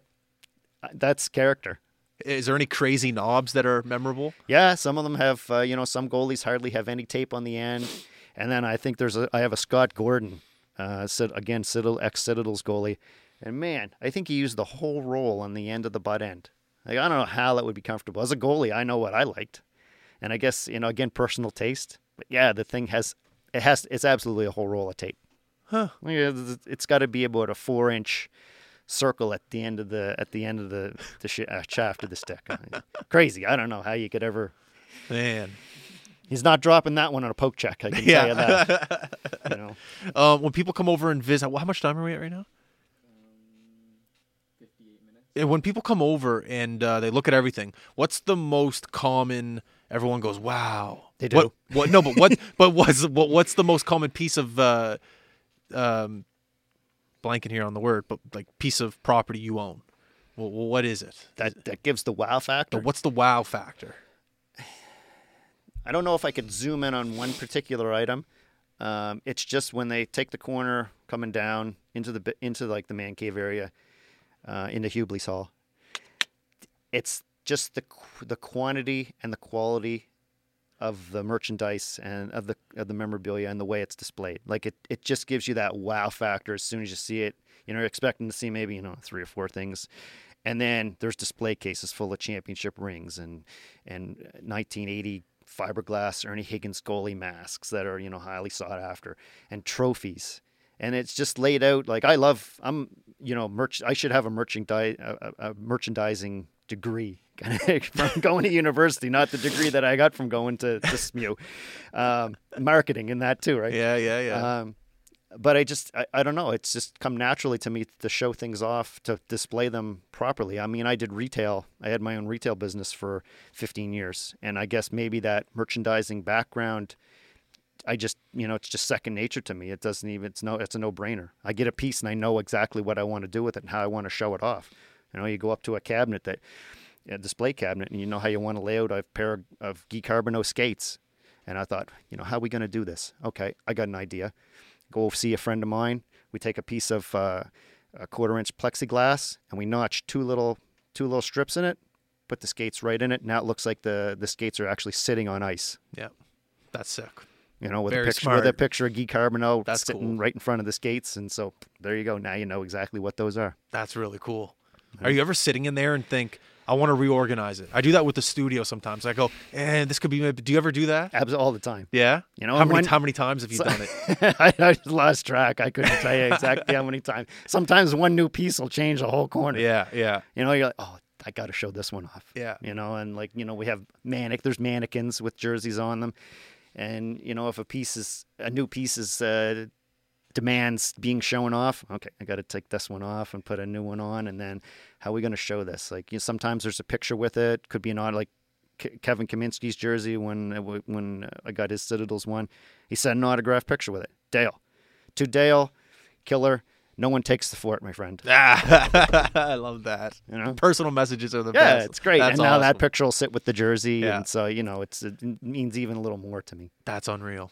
uh, that's character. Is there any crazy knobs that are memorable? Yeah, some of them have, uh, you know, some goalies hardly have any tape on the end. And then I think there's a, I have a Scott Gordon, uh, again, Citadel, ex Citadels goalie. And man, I think he used the whole roll on the end of the butt end. Like, I don't know how that would be comfortable. As a goalie, I know what I liked. And I guess, you know, again, personal taste. But yeah, the thing has, it has, it's absolutely a whole roll of tape. Huh. Yeah, It's got to be about a four inch circle at the end of the at the end of the the sh- uh, shaft of the stick. Crazy. I don't know how you could ever Man. He's not dropping that one on a poke check. I can tell you that. You know, Um, when people come over and visit, how much time are we at right now? When people come over and uh, they look at everything, what's the most common? Everyone goes, "Wow." They do. What? what no, but what? but what's what, what's the most common piece of uh, um, blanking here on the word, but like piece of property you own? Well, what is it? that that gives the wow factor. What's the wow factor? I don't know if I could zoom in on one particular item. Um, it's just when they take the corner coming down into the into like the man cave area, uh, the Hubley's Hall. It's just the the quantity and the quality of the merchandise and of the of the memorabilia and the way it's displayed. Like it, it just gives you that wow factor as soon as you see it. You know, you're expecting to see maybe you know three or four things, and then there's display cases full of championship rings and and 1980 fiberglass Ernie Higgins goalie masks that are you know highly sought after and trophies. And it's just laid out like I love. I'm you know merch. I should have a merchandise a, a a merchandising degree from going to university, not the degree that I got from going to, to SMU. Um, marketing and that too, right? Yeah, yeah, yeah. Um, but I just I, I don't know. It's just come naturally to me to show things off to display them properly. I mean, I did retail. I had my own retail business for 15 years, and I guess maybe that merchandising background. I just, you know, it's just second nature to me. It doesn't even, it's no, it's a no brainer. I get a piece and I know exactly what I want to do with it and how I want to show it off. You know, you go up to a cabinet that, a display cabinet, and you know how you want to lay out a pair of Guy Carbonneau skates. And I thought, you know, how are we going to do this? Okay, I got an idea. Go see a friend of mine. We take a piece of uh, a quarter inch plexiglass and we notch two little two little strips in it. Put the skates right in it. Now it looks like the the skates are actually sitting on ice. Yeah, that's sick. You know, with Very a picture with a picture of Guy Carbonneau That's sitting cool. right in front of the skates, and so there you go. Now you know exactly what those are. That's really cool. Are you ever sitting in there and think, I want to reorganize it? I do that with the studio sometimes. I go, eh, this could be. Do you ever do that? Abs all the time. Yeah. You know, how many when- how many times have you done it? I, I just lost track. I couldn't tell you exactly how many times. Sometimes one new piece will change the whole corner. Yeah, yeah, You know, you're like, oh, I got to show this one off. yeah. You know, and like you know, we have manic. There's mannequins with jerseys on them, and you know, if a piece is a new piece is uh, demands being shown off, okay, I got to take this one off and put a new one on, and then how are we going to show this? Like, you know, sometimes there's a picture with it. Could be an odd like. Kevin Kaminski's jersey when uh, when uh, I got his Citadels one, he sent an autographed picture with it. Dale, to Dale, killer. No one takes the fort, my friend. Ah, I love that. You know, Personal messages are the yeah, best. Yeah, it's great. That's and now that picture will sit with the jersey, Yeah. and so you know, it's it means even a little more to me. That's unreal.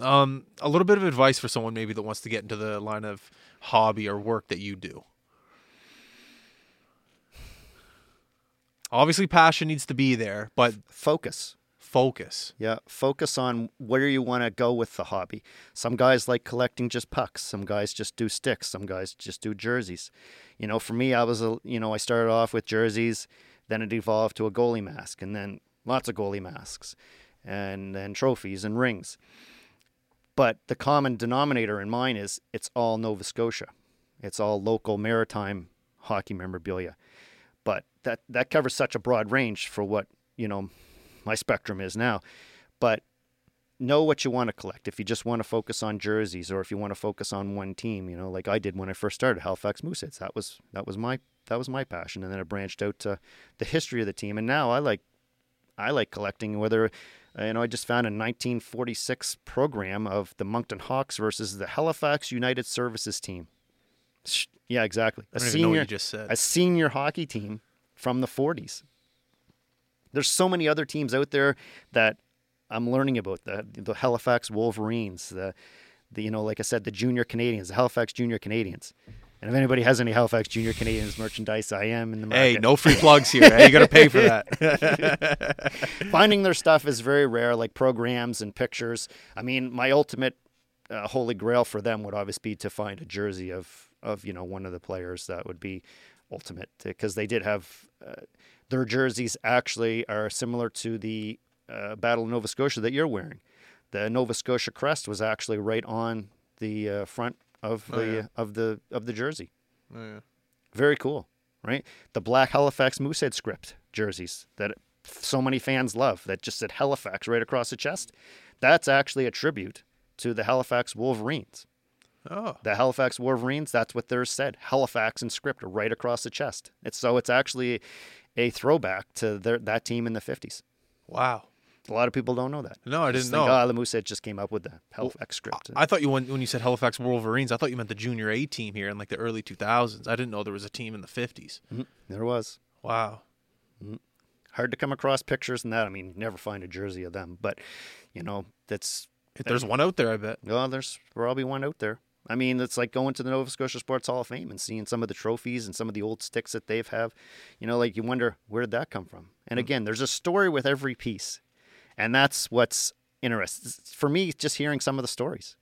Um, a little bit of advice for someone maybe that wants to get into the line of hobby or work that you do. Obviously, passion needs to be there, but Focus. Focus. Yeah, focus on where you want to go with the hobby. Some guys like collecting just pucks. Some guys just do sticks. Some guys just do jerseys. You know, for me, I was a you know I started off with jerseys, then it evolved to a goalie mask, and then lots of goalie masks, and then trophies and rings. But the common denominator in mine is it's all Nova Scotia. It's all local maritime hockey memorabilia. But that that covers such a broad range for what you know my spectrum is now. But know what you want to collect. If you just want to focus on jerseys, or if you want to focus on one team, you know, like I did when I first started Halifax Mooseheads. That was that was my that was my passion, and then it branched out to the history of the team. And now I like I like collecting whether. You know, I just found a 1946 program of the Moncton Hawks versus the Halifax United Services team. Yeah, exactly. A don't even know what senior, you just said. a senior hockey team from the 40s. There's so many other teams out there that I'm learning about the the Halifax Wolverines, the the you know like I said the Junior Canadians, the Halifax Junior Canadians. And if anybody has any Halifax Junior Canadians merchandise, I am in the market. Hey, no free plugs here. Hey, you got to pay for that. Finding their stuff is very rare, like programs and pictures. I mean, my ultimate uh, holy grail for them would obviously be to find a jersey of of you know one of the players. That would be ultimate because they did have uh, their jerseys actually are similar to the uh, Battle of Nova Scotia that you're wearing. The Nova Scotia crest was actually right on the uh, front of Oh, the yeah. of the of the jersey. Yeah. Very cool, right? The black Halifax Moosehead script jerseys that so many fans love that just said Halifax right across the chest. That's actually a tribute to the Halifax Wolverines. Oh, The Halifax Wolverines, that's what theirs said. Halifax in script right across the chest. It's so it's actually a throwback to their, that team in the 50s. wow. A lot of people don't know that. No, I didn't think, know. Oh, the Moosehead just came up with the Halifax script. I thought you when when you said Halifax Wolverines, I thought you meant the junior A team here in like the early 2000s. I didn't know there was a team in the 50s. Mhm, there was. Wow. Hard to come across pictures and that. I mean, you never find a jersey of them, but you know, that's If there's one out there, I bet. Well, there's probably one out there. I mean, it's like going to the Nova Scotia Sports Hall of Fame and seeing some of the trophies and some of the old sticks that they've have. You know, like you wonder where did that come from. And again, there's a story with every piece, and that's what's interesting for me. Just hearing some of the stories,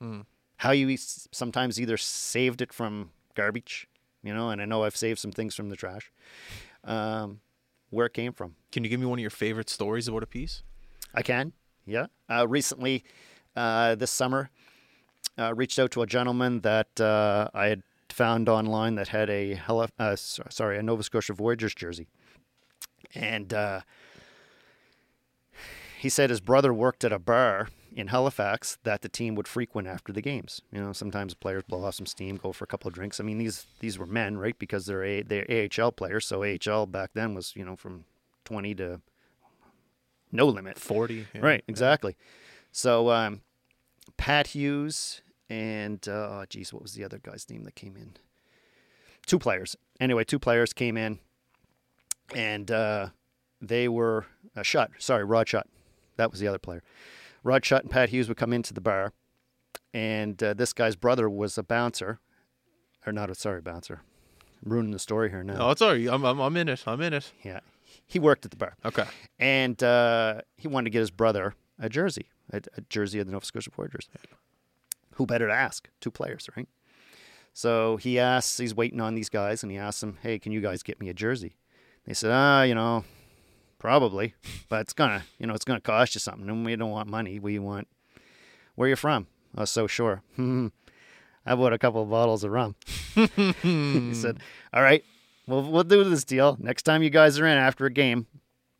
Hmm. how you sometimes either saved it from garbage, you know, and I know I've saved some things from the trash. Um, where it came from. Can you give me one of your favorite stories about a piece? I can. Yeah. Uh, recently, uh, this summer, uh, reached out to a gentleman that uh, I had found online that had a uh, sorry a Nova Scotia Voyageurs jersey, and uh, he said his brother worked at a bar in Halifax that the team would frequent after the games. You know, sometimes players blow off some steam, go for a couple of drinks. I mean, these these were men, right? Because they're a, they're AHL players, so AHL back then was you know from twenty to no limit. Forty. yeah. Right, exactly. So um, Pat Hughes and uh, geez, what was the other guy's name that came in? Two players. Anyway, two players came in, and uh, they were uh, Schutt. Sorry, Rod Schutt. That was the other player. Rod Schutt and Pat Hughes would come into the bar, and uh, this guy's brother was a bouncer, or not a sorry bouncer. I'm ruining the story here now. Oh, it's all right. I'm, I'm, I'm in it. I'm in it. Yeah, he worked at the bar Okay. and uh, he wanted to get his brother a jersey, a, a jersey of the Nova Scotia Voyageurs. Who better to ask? Two players, right? So he asks, he's waiting on these guys, and he asks them, "Hey, can you guys get me a jersey?" They said, "Ah, you know, probably, but it's gonna, you know, it's gonna cost you something, and we don't want money. We want where you from." I was so sure. I bought a couple of bottles of rum. he said, "All right, we'll we'll do this deal. Next time you guys are in after a game,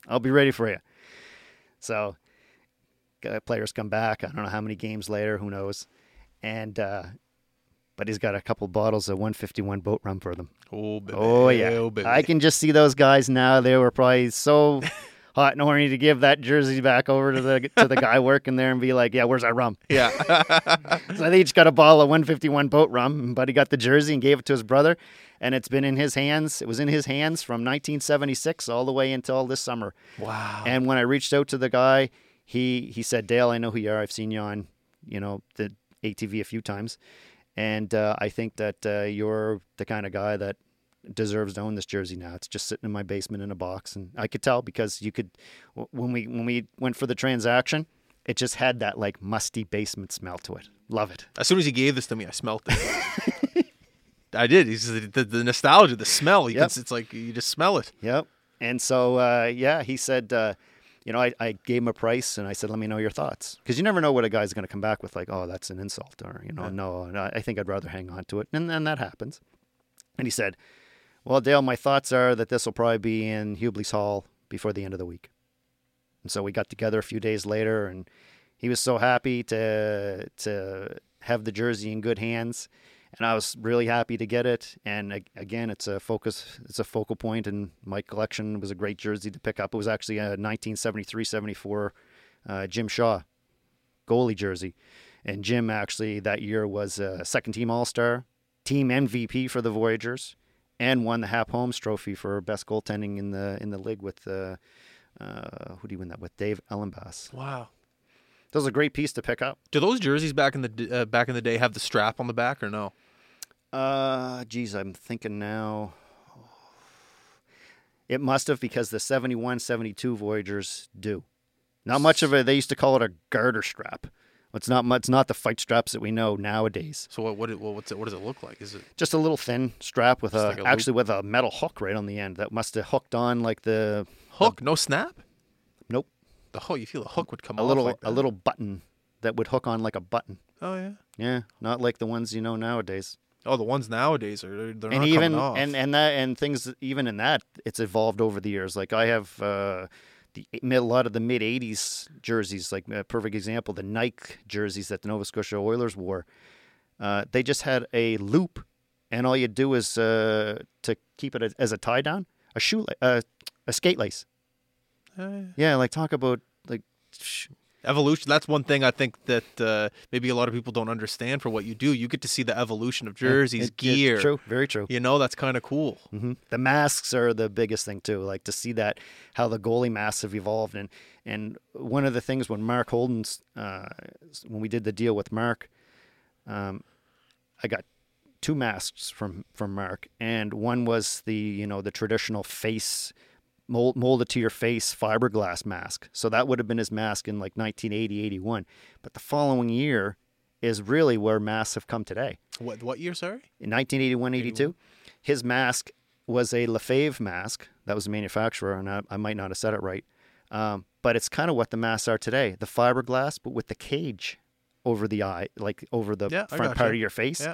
I'll be ready for you." So, players come back. I don't know how many games later. Who knows? And uh, but he's got a couple bottles of 151 boat rum for them. Oh, baby. Oh yeah, Oh. I can just see those guys now. They were probably so hot and horny to give that jersey back over to the to the guy working there and be like, "Yeah, where's our rum?" Yeah. So they each got a bottle of 151 boat rum. And Buddy got the jersey and gave it to his brother, and it's been in his hands. It was in his hands from 1976 all the way until this summer. wow. And when I reached out to the guy, he he said, "Dale, I know who you are. I've seen you on, you know, the ATV a few times, and uh, I think that uh, you're the kind of guy that deserves to own this jersey now. It's just sitting in my basement in a box, and I could tell because you could when we when we went for the transaction, it just had that like musty basement smell to it. Love it. As soon as he gave this to me, I smelt it. I did. He's the, the nostalgia, the smell. You Yep. can, it's like you just smell it. Yep. And so, uh, yeah, he said, uh, you know, I, I gave him a price and I said, let me know your thoughts. Because you never know what a guy's going to come back with, like, oh, that's an insult, or, you know, Yeah. no, no, I think I'd rather hang on to it. And then that happens. And he said, well, Dale, my thoughts are that this will probably be in Hubley's Hall before the end of the week. And so we got together a few days later, and he was so happy to to have the jersey in good hands, and I was really happy to get it. And again, it's a focus, it's a focal point in my collection. It was a great jersey to pick up. It was actually a 1973-74 uh, Jim Shaw goalie jersey, and Jim actually that year was a second team All Star, team MVP for the Voyageurs, and won the Hap Holmes Trophy for best goaltending in the in the league with. Uh, uh, who do you win that with? Dave Elenbaas. Wow. That was a great piece to pick up. Do those jerseys back in the uh, back in the day have the strap on the back or no? Uh, geez, I'm thinking now. It must have because the 71, 72 Voyageurs do. Not much of it. They used to call it a garter strap. It's not much. It's not the fight straps that we know nowadays. So what what it- what's it, what does it look like? Is it Just a little thin strap with a, like a loop? actually with a metal hook right on the end that must have hooked on like the hook? No snap. nope The hook. You feel the hook would come a little like a little button that would hook on like a button. Oh yeah. Yeah, not like the ones you know nowadays. Oh, the ones nowadays are they're, they're and not even coming off. and and that and things even in that it's evolved over the years like i have uh the a lot of the mid 80s jerseys like a perfect example the nike jerseys that the nova scotia oilers wore uh, they just had a loop and all you do is uh, to keep it as a tie down a shoe uh, a skate lace Uh, yeah like talk about like sh- evolution. That's one thing I think that uh, maybe a lot of people don't understand for what you do. You get to see the evolution of jerseys, it- it- gear. true very true You know, that's kind of cool. hmm The masks are the biggest thing too. Like to see that how the goalie masks have evolved, and and one of the things when Mark Holden's uh, when we did the deal with Mark, um, I got two masks from from Mark, and one was the you know the traditional face mold, molded to your face fiberglass mask. So that would have been his mask in like 1980, 81. But the following year is really where masks have come today What what year? Sorry. in 1981 82 his mask was a lefebvre mask that was the manufacturer and i, I might not have said it right um, but it's kind of what the masks are today the fiberglass but with the cage over the eye like over the Yeah, front part of your face Yeah.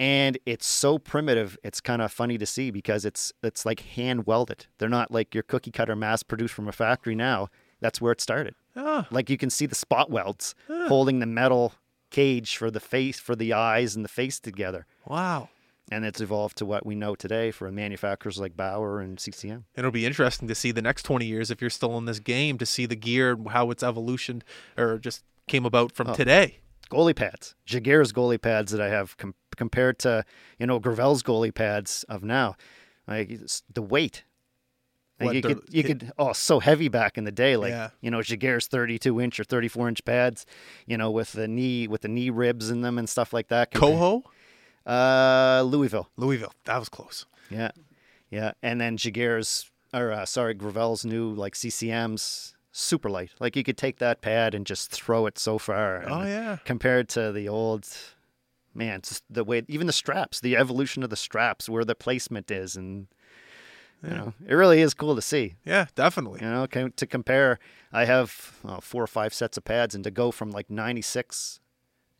And it's so primitive it's kind of funny to see because it's it's like hand welded they're not like your cookie cutter mask produced from a factory now that's where it started Ah. Like you can see the spot welds holding the metal cage for the face, for the eyes and the face together. Wow. And it's evolved to what we know today for manufacturers like Bauer and CCM. It'll be interesting to see the next 20 years if you're still in this game to see the gear how its evolutioned or just came about from Oh. today. Goalie pads, Giguère's goalie pads that I have com- compared to you know Gravel's goalie pads of now, like the weight. Like you they're- could you it- could oh so heavy back in the day like Yeah. you know Giguère's 32 inch or 34 inch pads, you know with the knee with the knee ribs in them and stuff like that. Koho? Uh, Louisville. Louisville. That was close. Yeah, yeah, and then Giguère's or uh, sorry Gravel's new like CCM's super light. Like you could take that pad and just throw it so far. Oh, yeah. compared to the old man just the way even the straps the evolution of the straps where the placement is and you know it really is cool to see Yeah, definitely. you know to compare i have uh, four or five sets of pads and to go from like 96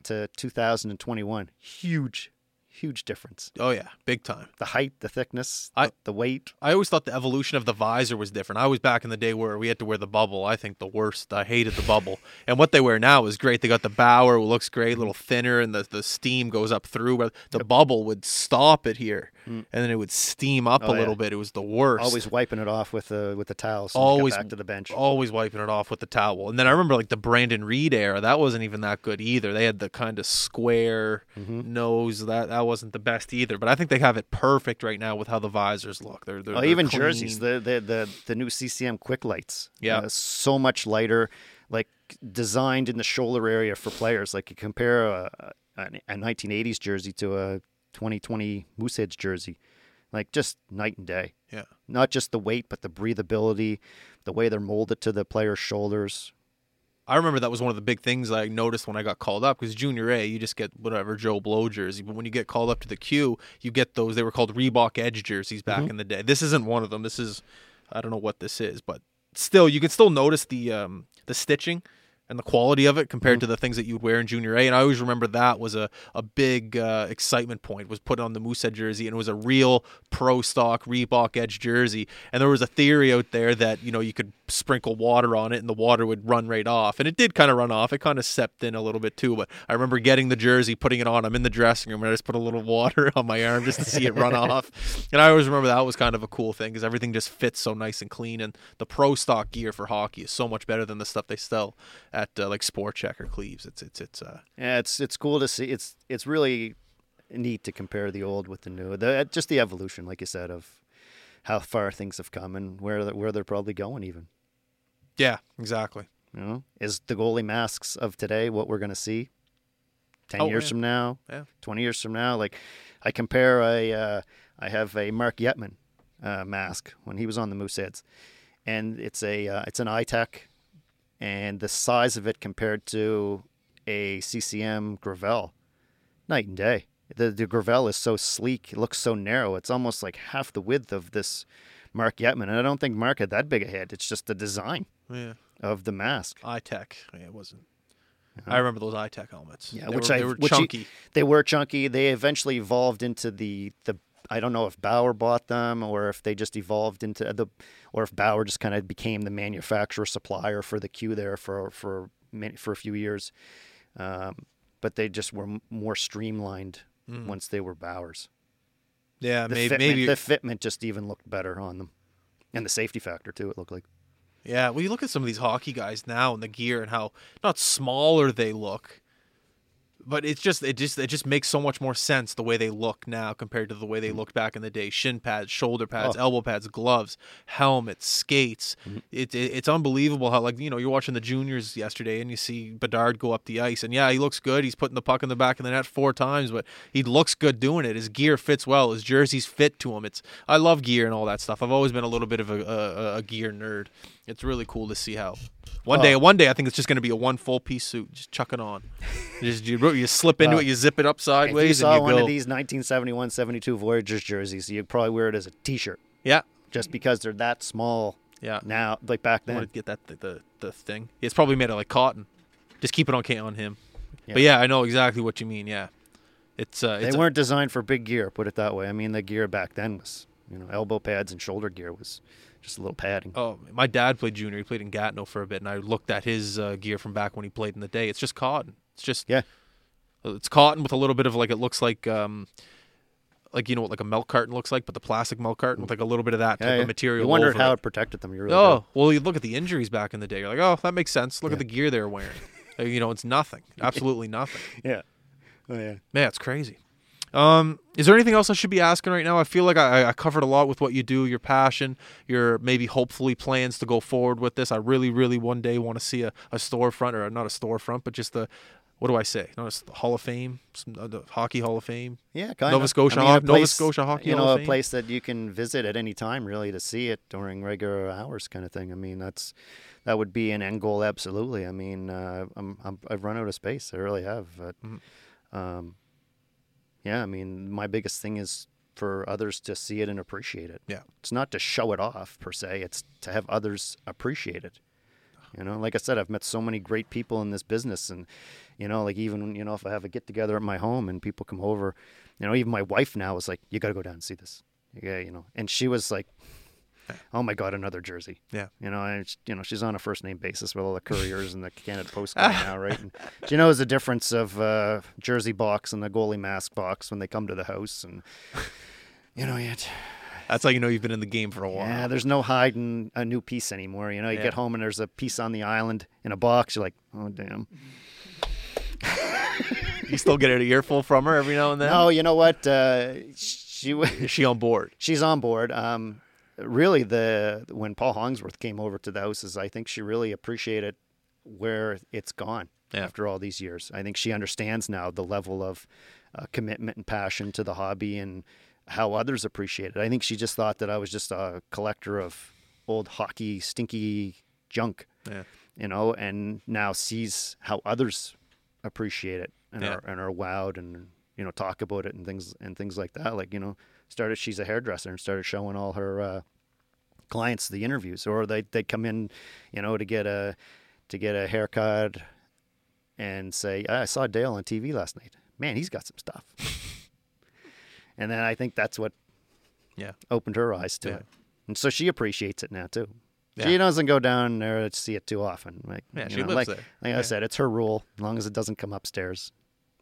to 2021 huge huge difference Oh, yeah. Big time. the height the thickness I- the, the weight I always thought the evolution of the visor was different. I was back in the day where we had to wear the bubble. I think the worst. I hated the bubble. And what they wear now is great. They got the Bauer, it looks great, a little thinner, and the, the steam goes up through. But the bubble would stop it here, and then it would steam up Oh, a yeah. little bit. It was the worst. always wiping it off with the with the towel so always back to the bench Always wiping it off with the towel. And then I remember like the Brandon Reid era. That wasn't even that good either. They had the kind of square Mm-hmm. nose. That that wasn't the best either. But I think they have it perfect right now with how the visors look. They're, they're Oh, they're even clean. jerseys, the, the the the new CCM quick lights. Yeah. uh, so much lighter, like designed in the shoulder area for players. Like you compare a, a, a 1980s jersey to a 2020 Mooseheads jersey, like just night and day. Yeah. Not just the weight, but the breathability, the way they're molded to the player's shoulders. I remember that was one of the big things I noticed when I got called up because junior A, you just get whatever Joe Blow jersey. But when you get called up to the Q, you get those. They were called Reebok Edge jerseys back Mm-hmm. in the day. This isn't one of them. This is, I don't know what this is, but still, you can still notice the um, the stitching and the quality of it compared Mm-hmm. to the things that you would wear in junior A. And I always remember that was a, a big uh, excitement point was put on the Moosehead jersey and it was a real pro stock Reebok Edge jersey. And there was a theory out there that, you know, you could sprinkle water on it and the water would run right off. And it did kind of run off. It kind of seeped in a little bit too. But I remember getting the jersey, putting it on. I'm in the dressing room and I just put a little water on my arm just to see it run off. And I always remember that was kind of a cool thing because everything just fits so nice and clean. And the pro stock gear for hockey is so much better than the stuff they sell at uh, like Sport Chek or Cleve's. It's it's it's uh Yeah, it's it's cool to see. It's it's really neat to compare the old with the new. The just the evolution, like you said, of how far things have come and where where they're probably going. Even yeah exactly. you know, is the goalie masks of today what we're going to see ten Oh, years yeah. from now, Yeah. twenty years from now? Like I compare a uh, I have a Mark Yetman uh, mask when he was on the Mooseheads, and it's a uh, it's an iTech, and the size of it compared to a CCM Gravel, night and day. The the Gravel is so sleek, it looks so narrow. It's almost like half the width of this Mark Yetman, and I don't think Mark had that big a head. It's just the design Yeah. of the mask. iTech. Yeah, it wasn't. I remember those iTech helmets. Yeah, they which were, I they were which you- chunky. they were chunky. They eventually evolved into the the. I don't know if Bauer bought them or if they just evolved into the, or if Bauer just kind of became the manufacturer supplier for the Q there for for many, for a few years. Um, but they just were m- more streamlined once they were Bauer's. Yeah, The maybe fitment, maybe the fitment just even looked better on them, and the safety factor too. It looked like. Yeah, well, you look at some of these hockey guys now and the gear and how not smaller they look, but it's just it just it just makes so much more sense the way they look now compared to the way they mm. looked back in the day. Shin pads, shoulder pads, Oh. elbow pads, gloves, helmets, skates. Mm-hmm. It, it it's unbelievable how like you know you're watching the juniors yesterday and you see Bedard go up the ice and yeah he looks good. He's putting the puck in the back of the net four times, but he looks good doing it. His gear fits well. His jerseys fit to him. It's I love gear and all that stuff. I've always been a little bit of a, a, a gear nerd. It's really cool to see how one day Oh. one day I think it's just going to be a one full piece suit. Just chuck it on. just you, you slip into Well, it, you zip it up If you sideways, saw and you one go. of these 1971-72 Voyageurs jerseys, you'd probably wear it as a T-shirt, yeah, just because they're that small yeah. now. Like back I then. want to get that the, the the thing. It's probably made of like cotton. Just keep it on on him. Yeah. But yeah, I know exactly what you mean. Yeah, it's uh, They it's weren't designed for big gear, put it that way. I mean, the gear back then was, you know, elbow pads and shoulder gear was just a little padding. Oh, my dad played junior. He played in Gatineau for a bit, and I looked at his uh, gear from back when he played in the day. It's just cotton. It's just Yeah. It's cotton with a little bit of like it looks like um, like you know what like a milk carton looks like, but the plastic milk carton with like a little bit of that type Yeah, yeah. of material. You wondered how it. it protected them. You really Oh well, you look at the injuries back in the day. You're like, oh, that makes sense. Look at the gear they're wearing. Uh, you know, it's nothing. Absolutely nothing. Yeah. Oh yeah. Man, it's crazy. Um, is there anything else I should be asking right now? I feel like I, I covered a lot with what you do, your passion, your maybe hopefully plans to go forward with this. I really, really one day want to see a, a storefront or not a storefront, but just the what do I say? Not a Hall of Fame, some, uh, the hockey Hall of Fame. Yeah, kind Nova of. Scotia I mean, Hoc- Nova Scotia Hockey You Hall know, of a place that you can visit at any time, really, to see it during regular hours, kind of thing. I mean, that's that would be an end goal, absolutely. I mean, uh, I'm, I'm I've run out of space. I really have. But, Mhm. um, yeah, I mean, my biggest thing is for others to see it and appreciate it. Yeah. It's not to show it off per se. It's to have others appreciate it. You know, like I said, I've met so many great people in this business, and you know, like even you know, if I have a get together at my home and people come over, you know, even my wife now is like, "You got to go down and see this." Yeah, you know, and she was like, "Oh my God, another jersey." Yeah. You know, and you know, she's on a first name basis with all the couriers and the Canada Post guy now, right? And she knows the difference of uh, jersey box and the goalie mask box when they come to the house, and you know, yet. That's how you know you've been in the game for a while. Yeah, there's no hiding a new piece anymore. You know, you Yeah. get home and there's a piece on the island in a box. You're like, oh damn. you still get an earful from her every now and then. No, you know what? Uh, she Is she on board? she's on board. Um, really, the when Paul Hollingsworth came over to the houses, I think she really appreciated where it's gone Yeah. after all these years. I think she understands now the level of uh, commitment and passion to the hobby and how others appreciate it. I think she just thought that I was just a collector of old hockey stinky junk. Yeah. you know, and now sees how others appreciate it and Yeah. are and are wowed and you know talk about it and things and things like that. Like you know, started she's a hairdresser and started showing all her uh, clients the interviews, or they they come in, you know, to get a to get a haircut and say, "Ah, I saw Dale on TV last night. Man, he's got some stuff. and then I think that's what Yeah. opened her eyes to Yeah. it, and so she appreciates it now too. Yeah. She doesn't go down there to see it too often. Like, Yeah, she know, lives like, there. Like Yeah. I said, it's her rule. As long as it doesn't come upstairs.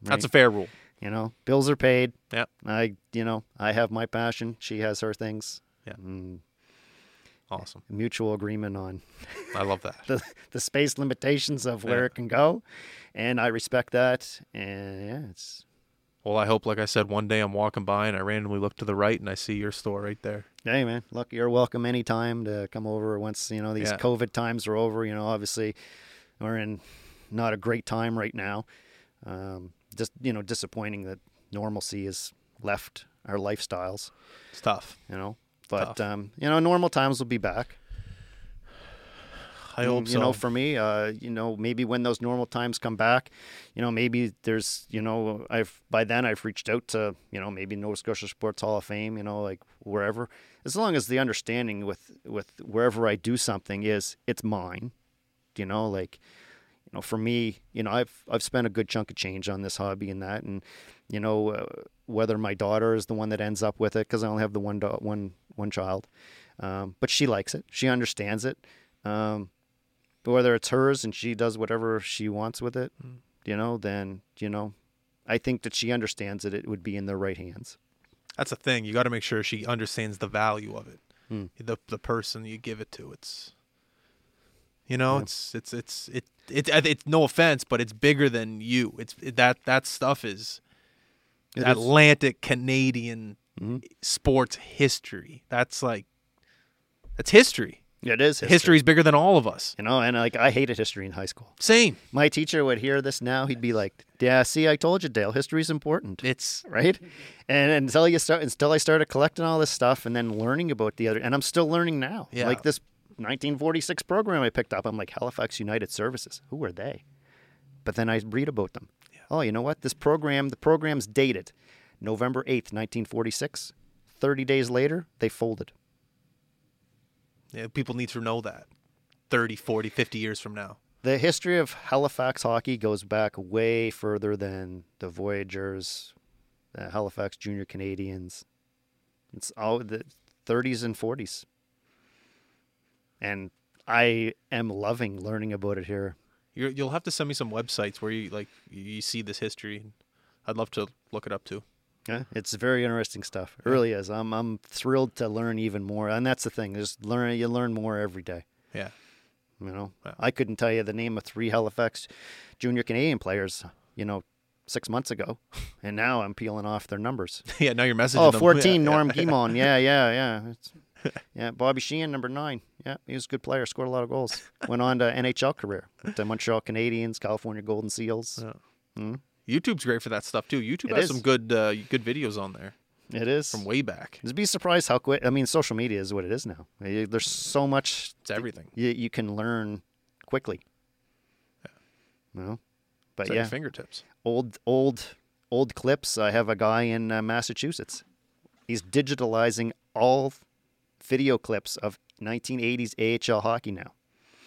That's a fair rule. You know, bills are paid. Yeah. I, you know, I have my passion. She has her things. Yeah. Mm, Awesome. mutual agreement on I love that. the the space limitations of where Yeah. it can go, and I respect that. And yeah, it's Well, I hope, like I said, one day I'm walking by and I randomly look to the right and I see your store right there. Hey man, look, you're welcome anytime to come over once you know these Yeah. COVID times are over. You know, obviously we're in not a great time right now. Um, just you know, disappointing that normalcy has left our lifestyles. It's tough. You know, but um, you know, normal times will be back. I hope you so. know, for me, uh, you know, maybe when those normal times come back, you know, maybe there's, you know, I've by then I've reached out to, you know, maybe Nova Scotia Sports Hall of Fame, you know, like wherever. As long as the understanding with with wherever I do something is it's mine, you know, like, you know, for me, you know, I've I've spent a good chunk of change on this hobby and that, and you know, uh, whether my daughter is the one that ends up with it because I only have the one do- one one child, um, but she likes it, she understands it. Um, but whether it's hers and she does whatever she wants with it, Mm. you know, then you know, I think that she understands that it would be in the right hands. That's the thing. You got to make sure she understands the value of it. Hmm. The the person you give it to. It's you know, Yeah. it's it's it's it it it's no offense, but it's bigger than you. It's it, that that stuff is It is. Atlantic Canadian Mhm. sports history. That's like that's history. It is history. History's bigger than all of us. you know, and like I hated history in high school. Same. My teacher would hear this now, he'd be like, "Yeah, see, I told you, Dale, history's important." It's right? And until you start, until I started collecting all this stuff and then learning about the other, and I'm still learning now. Yeah. Like this 1946 program I picked up, I'm like Halifax United Services. Who are they? But then I read about them. Oh, you know what? This program, the program's dated November 8th, 1946. 30 days later, they folded. yeah, people need to know that 30, 40, 50 years from now. The history of Halifax hockey goes back way further than the Voyageurs, the Halifax Junior Canadians. It's all the 30s and 40s. And I am loving learning about it here. You're, you'll have to send me some websites where you like you see this history. I'd love to look it up too. Yeah, it's very interesting stuff. It really is. I'm I'm thrilled to learn even more, and that's the thing. Just learn. You learn more every day. Yeah. You know, Wow. I couldn't tell you the name of three Halifax junior Canadian players. You know, six months ago, and now I'm peeling off their numbers. yeah. Now you're messaging Oh, them. 14, Yeah, Norm Guimond. Yeah, yeah, yeah. It's, yeah, Bobby Sheehan, number nine. Yeah, he was a good player, scored a lot of goals. Went on to NHL career, Went to Montreal Canadiens, California Golden Seals. Yeah. YouTube's great for that stuff too. YouTube It has is. some good uh, good videos on there It is. from way back. Just be surprised how quick. I mean, social media is what it is now. There's so much It's everything. you, you can learn quickly. You know? But It's at yeah, your fingertips. Old old old clips. I have a guy in uh, Massachusetts. He's digitalizing all video clips of 1980s AHL hockey now.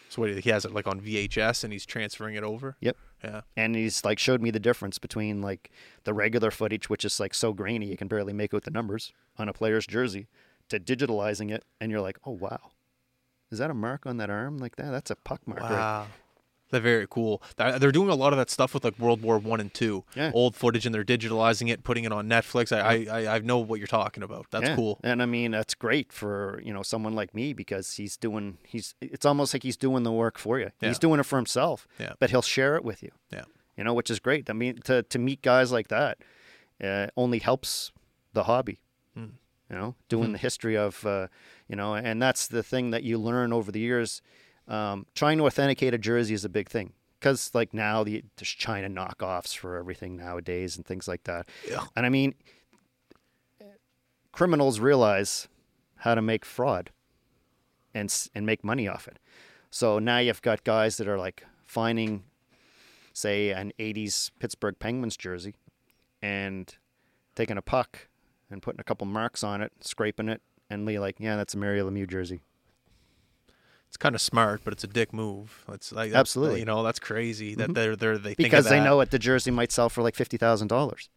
So what, he has it like on VHS and he's transferring it over. Yep. Yeah. And he's like showed me the difference between like the regular footage, which is like so grainy you can barely make out the numbers on a player's jersey, to digitalizing it, and you're like, oh wow, is that a mark on that arm like that? That's a puck mark. right Wow. They're very cool. They're they're doing a lot of that stuff with like World War One and Two, Yeah. old footage, and they're digitalizing it, putting it on Netflix. I I, I- I know what you're talking about. That's Yeah. cool. And I mean, that's great for, you know, someone like me because he's doing he's it's almost like he's doing the work for you. Yeah. He's doing it for himself. Yeah. But he'll share it with you. Yeah. You know, which is great. I mean, to to meet guys like that uh, only helps the hobby. Mm. You know, doing Mm-hmm. the history of uh, you know, and that's the thing that you learn over the years. Um, trying to authenticate a jersey is a big thing. Because like now the, there's China knockoffs for everything nowadays and things like that. Yeah. And I mean, criminals realize how to make fraud and and make money off it. So now you've got guys that are like finding, say, an '80s Pittsburgh Penguins jersey, and taking a puck and putting a couple marks on it, scraping it, and be like, "Yeah, that's a Mario Lemieux jersey." It's kind of smart, but it's a dick move. It's like Absolutely. you know, that's crazy that they're they're they think Because they know it, the jersey might sell for like fifty thousand dollars.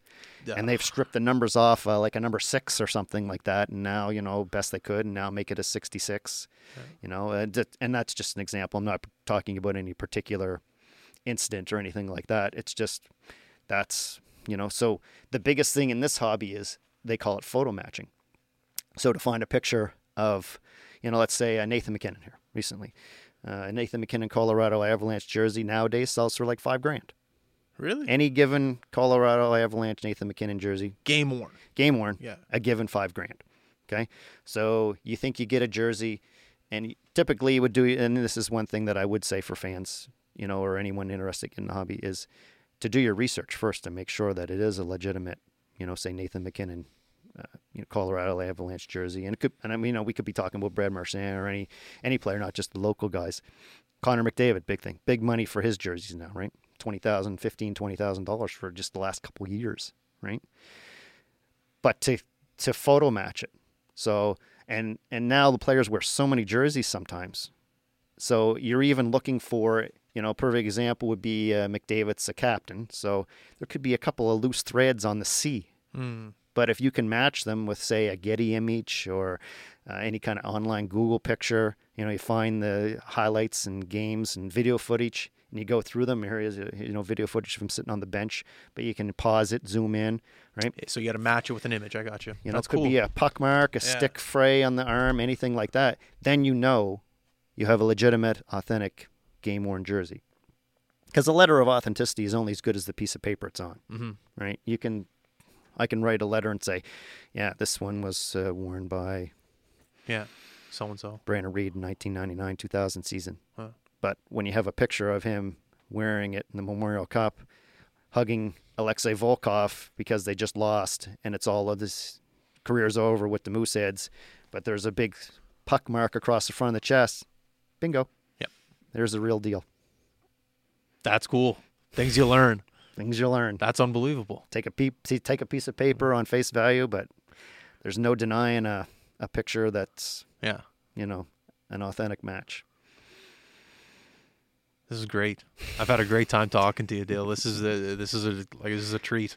Yeah. and they've stripped the numbers off uh, like a number six or something like that and now you know best they could and now make it a 66 you know and, and that's just an example i'm not talking about any particular incident or anything like that it's just that's you know so the biggest thing in this hobby is they call it photo matching so to find a picture of you know let's say uh, nathan mackinnon here recently uh, nathan mackinnon colorado avalanche jersey nowadays sells for like five grand really any given colorado avalanche nathan mackinnon jersey game worn. game worn, Yeah. a given five grand. Okay, so you think you get a jersey, and typically you would do, and this is one thing that I would say for fans, you know, or anyone interested in the hobby is to do your research first to make sure that it is a legitimate, you know, say Nathan MacKinnon, you know, Colorado Avalanche jersey, and it could, and I mean, you know, we could be talking about Brad Marchand or any any player, not just the local guys. Connor McDavid, big thing, big money for his jerseys now, right? Twenty thousand, fifteen, twenty thousand dollars for just the last couple years, right? but to to photo match it. So and and now the players wear so many jerseys sometimes. So you're even looking for you know, a perfect example would be uh, McDavid's a captain. So there could be a couple of loose threads on the C. Mm. But if you can match them with, say, a Getty image or uh, any kind of online Google picture, you know, you find the highlights and games and video footage, and you go through them. Here is, you know, video footage of him sitting on the bench, but you can pause it, zoom in, right? So you got to match it with an image. I got you. You know, That's it could cool. be a puck mark, a Yeah. stick fray on the arm, anything like that. Then you know you have a legitimate, authentic, game worn jersey. Because the letter of authenticity is only as good as the piece of paper it's on, hmm right? You can, I can write a letter and say, yeah, this one was uh, worn by Yeah. So and so. Brandon Reid in 1999 2000 season. Huh. But when you have a picture of him wearing it in the Memorial Cup, hugging Alexei Volkov because they just lost, and it's all of this career's over with the Mooseheads, but there's a big puck mark across the front of the chest. Bingo. Yep. There's the real deal. That's cool. Things you learn. Things you learn. That's unbelievable. Take a peep, see, take a piece of paper on face value, but there's no denying a, a picture that's Yeah. you know an authentic match. This is great. I've had a great time talking to you, Dale. This is a this is a like this is a treat.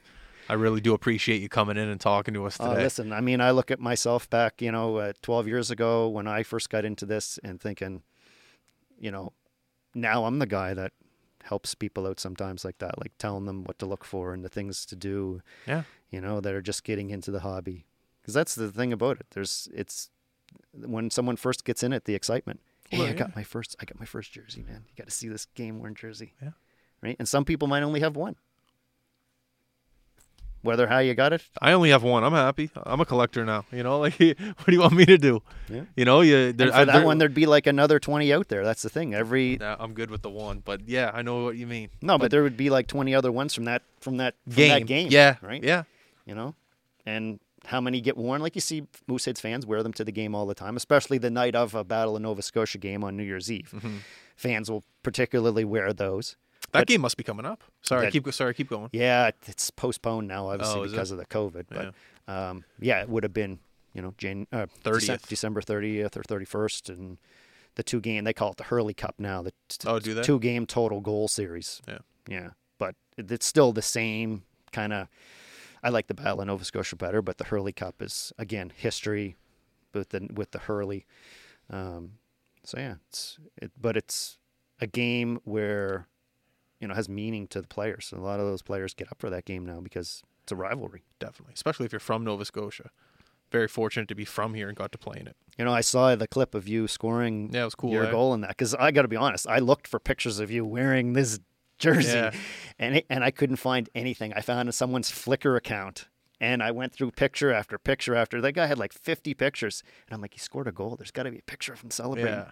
I really do appreciate you coming in and talking to us Uh, today. listen, I mean, I look at myself back, you know, uh, 12 years ago when I first got into this and thinking, you know, now I'm the guy that helps people out sometimes like that, like telling them what to look for and the things to do, yeah. you know, that are just getting into the hobby. Because that's the thing about it. There's, it's when someone first gets in it, the excitement. Hey, Well, I yeah. got my first, I got my first jersey, man. You got to see this game worn jersey. Yeah. Right. And some people might only have one. Whether how you got it, I only have one. I'm happy. I'm a collector now. You know, like what do you want me to do? Yeah. You know, you there, and for I- that there- one, there'd be like another 20 out there. That's the thing. Every Nah, I'm good with the one, but yeah, I know what you mean. no, but, there would be like 20 other ones from that from that from Game, that game. yeah, right. yeah, You know, and how many get worn? Like you see, Mooseheads fans wear them to the game all the time, especially the night of a Battle of Nova Scotia game on New Year's Eve. Mm-hmm. Fans will particularly wear those. That But- game must be coming up. Sorry, That- keep sorry, keep going. Yeah, it's postponed now, obviously Oh, is it? because of the COVID. But yeah, um, yeah it would have been you know Jan- uh, 30th. December 30th or 31st, and the two game they call it the Hurley Cup now. The t- Oh, do they? two game total goal series. Yeah. Yeah, but it's still the same kind of. I like the Battle of Nova Scotia better, but the Hurley Cup is again history with the with the Hurley. Um, so yeah, it's it, but it's a game where you know has meaning to the players. A lot of those players get up for that game now because it's a rivalry. Definitely, especially if you're from Nova Scotia. Very fortunate to be from here and got to play in it. You know, I saw the clip of you scoring Yeah, it was cool. your eh? goal in that because I got to be honest, I looked for pictures of you wearing this jersey, Yeah. and it, and I couldn't find anything. I found someone's Flickr account, and I went through picture after picture after. That guy had like fifty pictures, and I'm like, he scored a goal. There's got to be a picture of him celebrating. Yeah.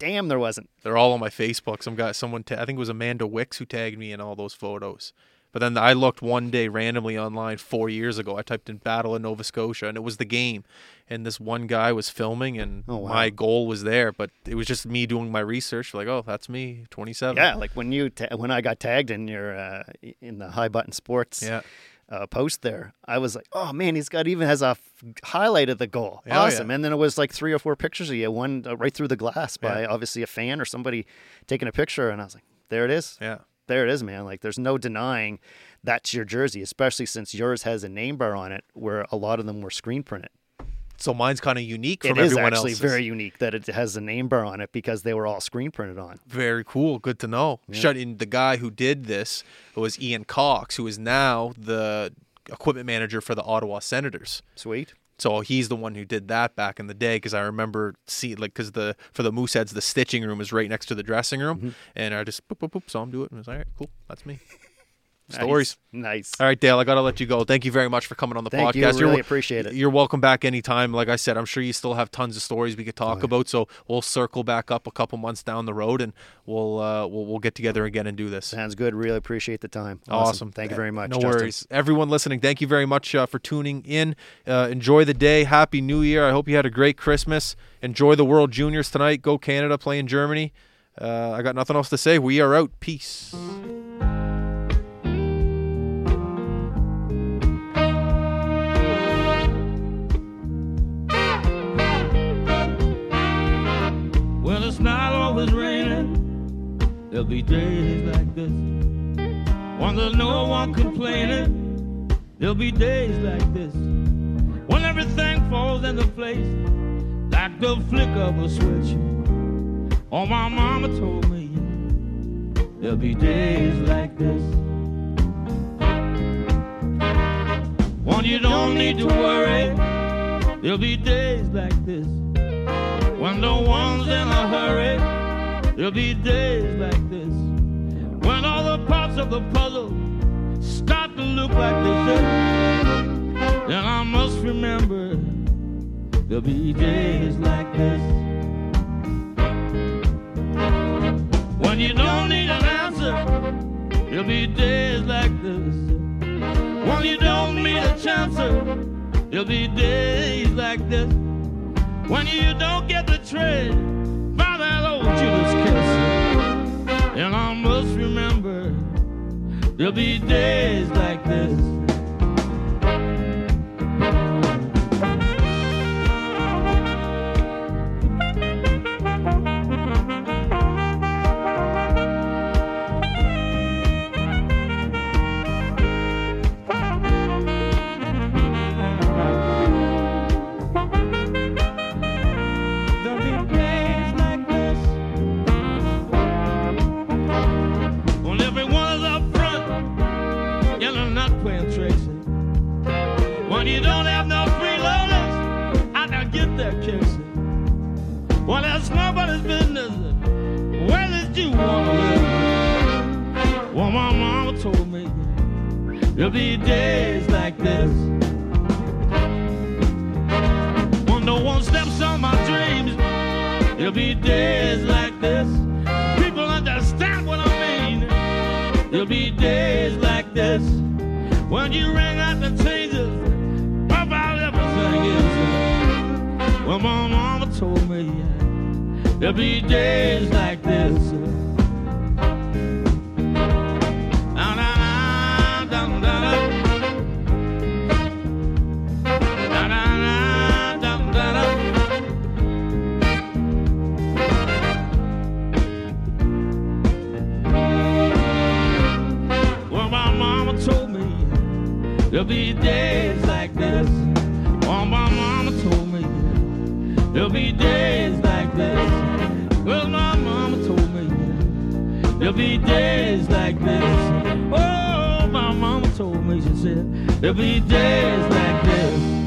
Damn, there wasn't. They're all on my Facebook. Some guy, someone, ta- I think it was Amanda Wicks who tagged me in all those photos. But then I looked one day randomly online four years ago. I typed in Battle of Nova Scotia, and it was the game. And this one guy was filming, and Oh, wow. my goal was there. But it was just me doing my research. Like, oh, that's me, 27. Yeah, like when you ta- when I got tagged in your uh, in the High Button Sports Yeah. Uh, post there, I was like, oh man, he's got even has a f- highlight of the goal. Oh, awesome. yeah. And then it was like three or four pictures of you, one uh, right through the glass by Yeah. obviously a fan or somebody taking a picture, and I was like, there it is. Yeah. There it is, man. Like there's no denying that's your jersey, especially since yours has a name bar on it, where a lot of them were screen printed. So mine's kind of unique It from is everyone actually else's. very unique that it has a name bar on it because they were all screen printed on. Very cool. Good to know. Shut in the guy who did this was Ian Cox, who is now the equipment manager for the Ottawa Senators. Sweet. So he's the one who did that back in the day because I remember see like because the for the Mooseheads the stitching room is right next to the dressing room, Mm-hmm. and I just boop, boop, boop, saw him do it and was like, all right, cool, that's me. Stories. Nice. All right, Dale, I gotta let you go. Thank you very much for coming on the Thank you. podcast. You're Really appreciate it. You're welcome back anytime. Like I said, I'm sure you still have tons of stories we could talk Oh, yeah. about. So we'll circle back up a couple months down the road, and we'll uh, we'll we'll get together again and do this. Sounds good. Really appreciate the time. Awesome. Thank you very much. No Justin. worries. Everyone listening, thank you very much uh, for tuning in. Uh, enjoy the day. Happy New Year. I hope you had a great Christmas. Enjoy the World Juniors tonight. Go Canada, play in Germany. Uh, I got nothing else to say. We are out. Peace. Raining. There'll be days like this. When there's no one complaining. There'll be days like this. When everything falls into place. Like the flick of a switch. Oh, my mama told me. There'll be days like this. When you don't need to worry. There'll be days like this. When no one's in a hurry, there'll be days like this. When all the parts of the puzzle start to look like they fit, then I must remember there'll be days like this. When you don't need an answer, there'll be days like this. When you don't need a chance, there'll be days like this. When you don't get the trade Judas. And I must remember there'll be days like this. Wanna live. Well, my mama told me there'll be days like this. When no one steps on my dreams, there'll be days like this. People understand what I mean. There'll be days like this. When you ring out the changes about everything is. Well, mama there'll be days like this. There'll be days like this. Well, my mama told me there'll be days. Well, my mama told me there'll be days like this. Oh, my mama told me, she said, there'll be days like this.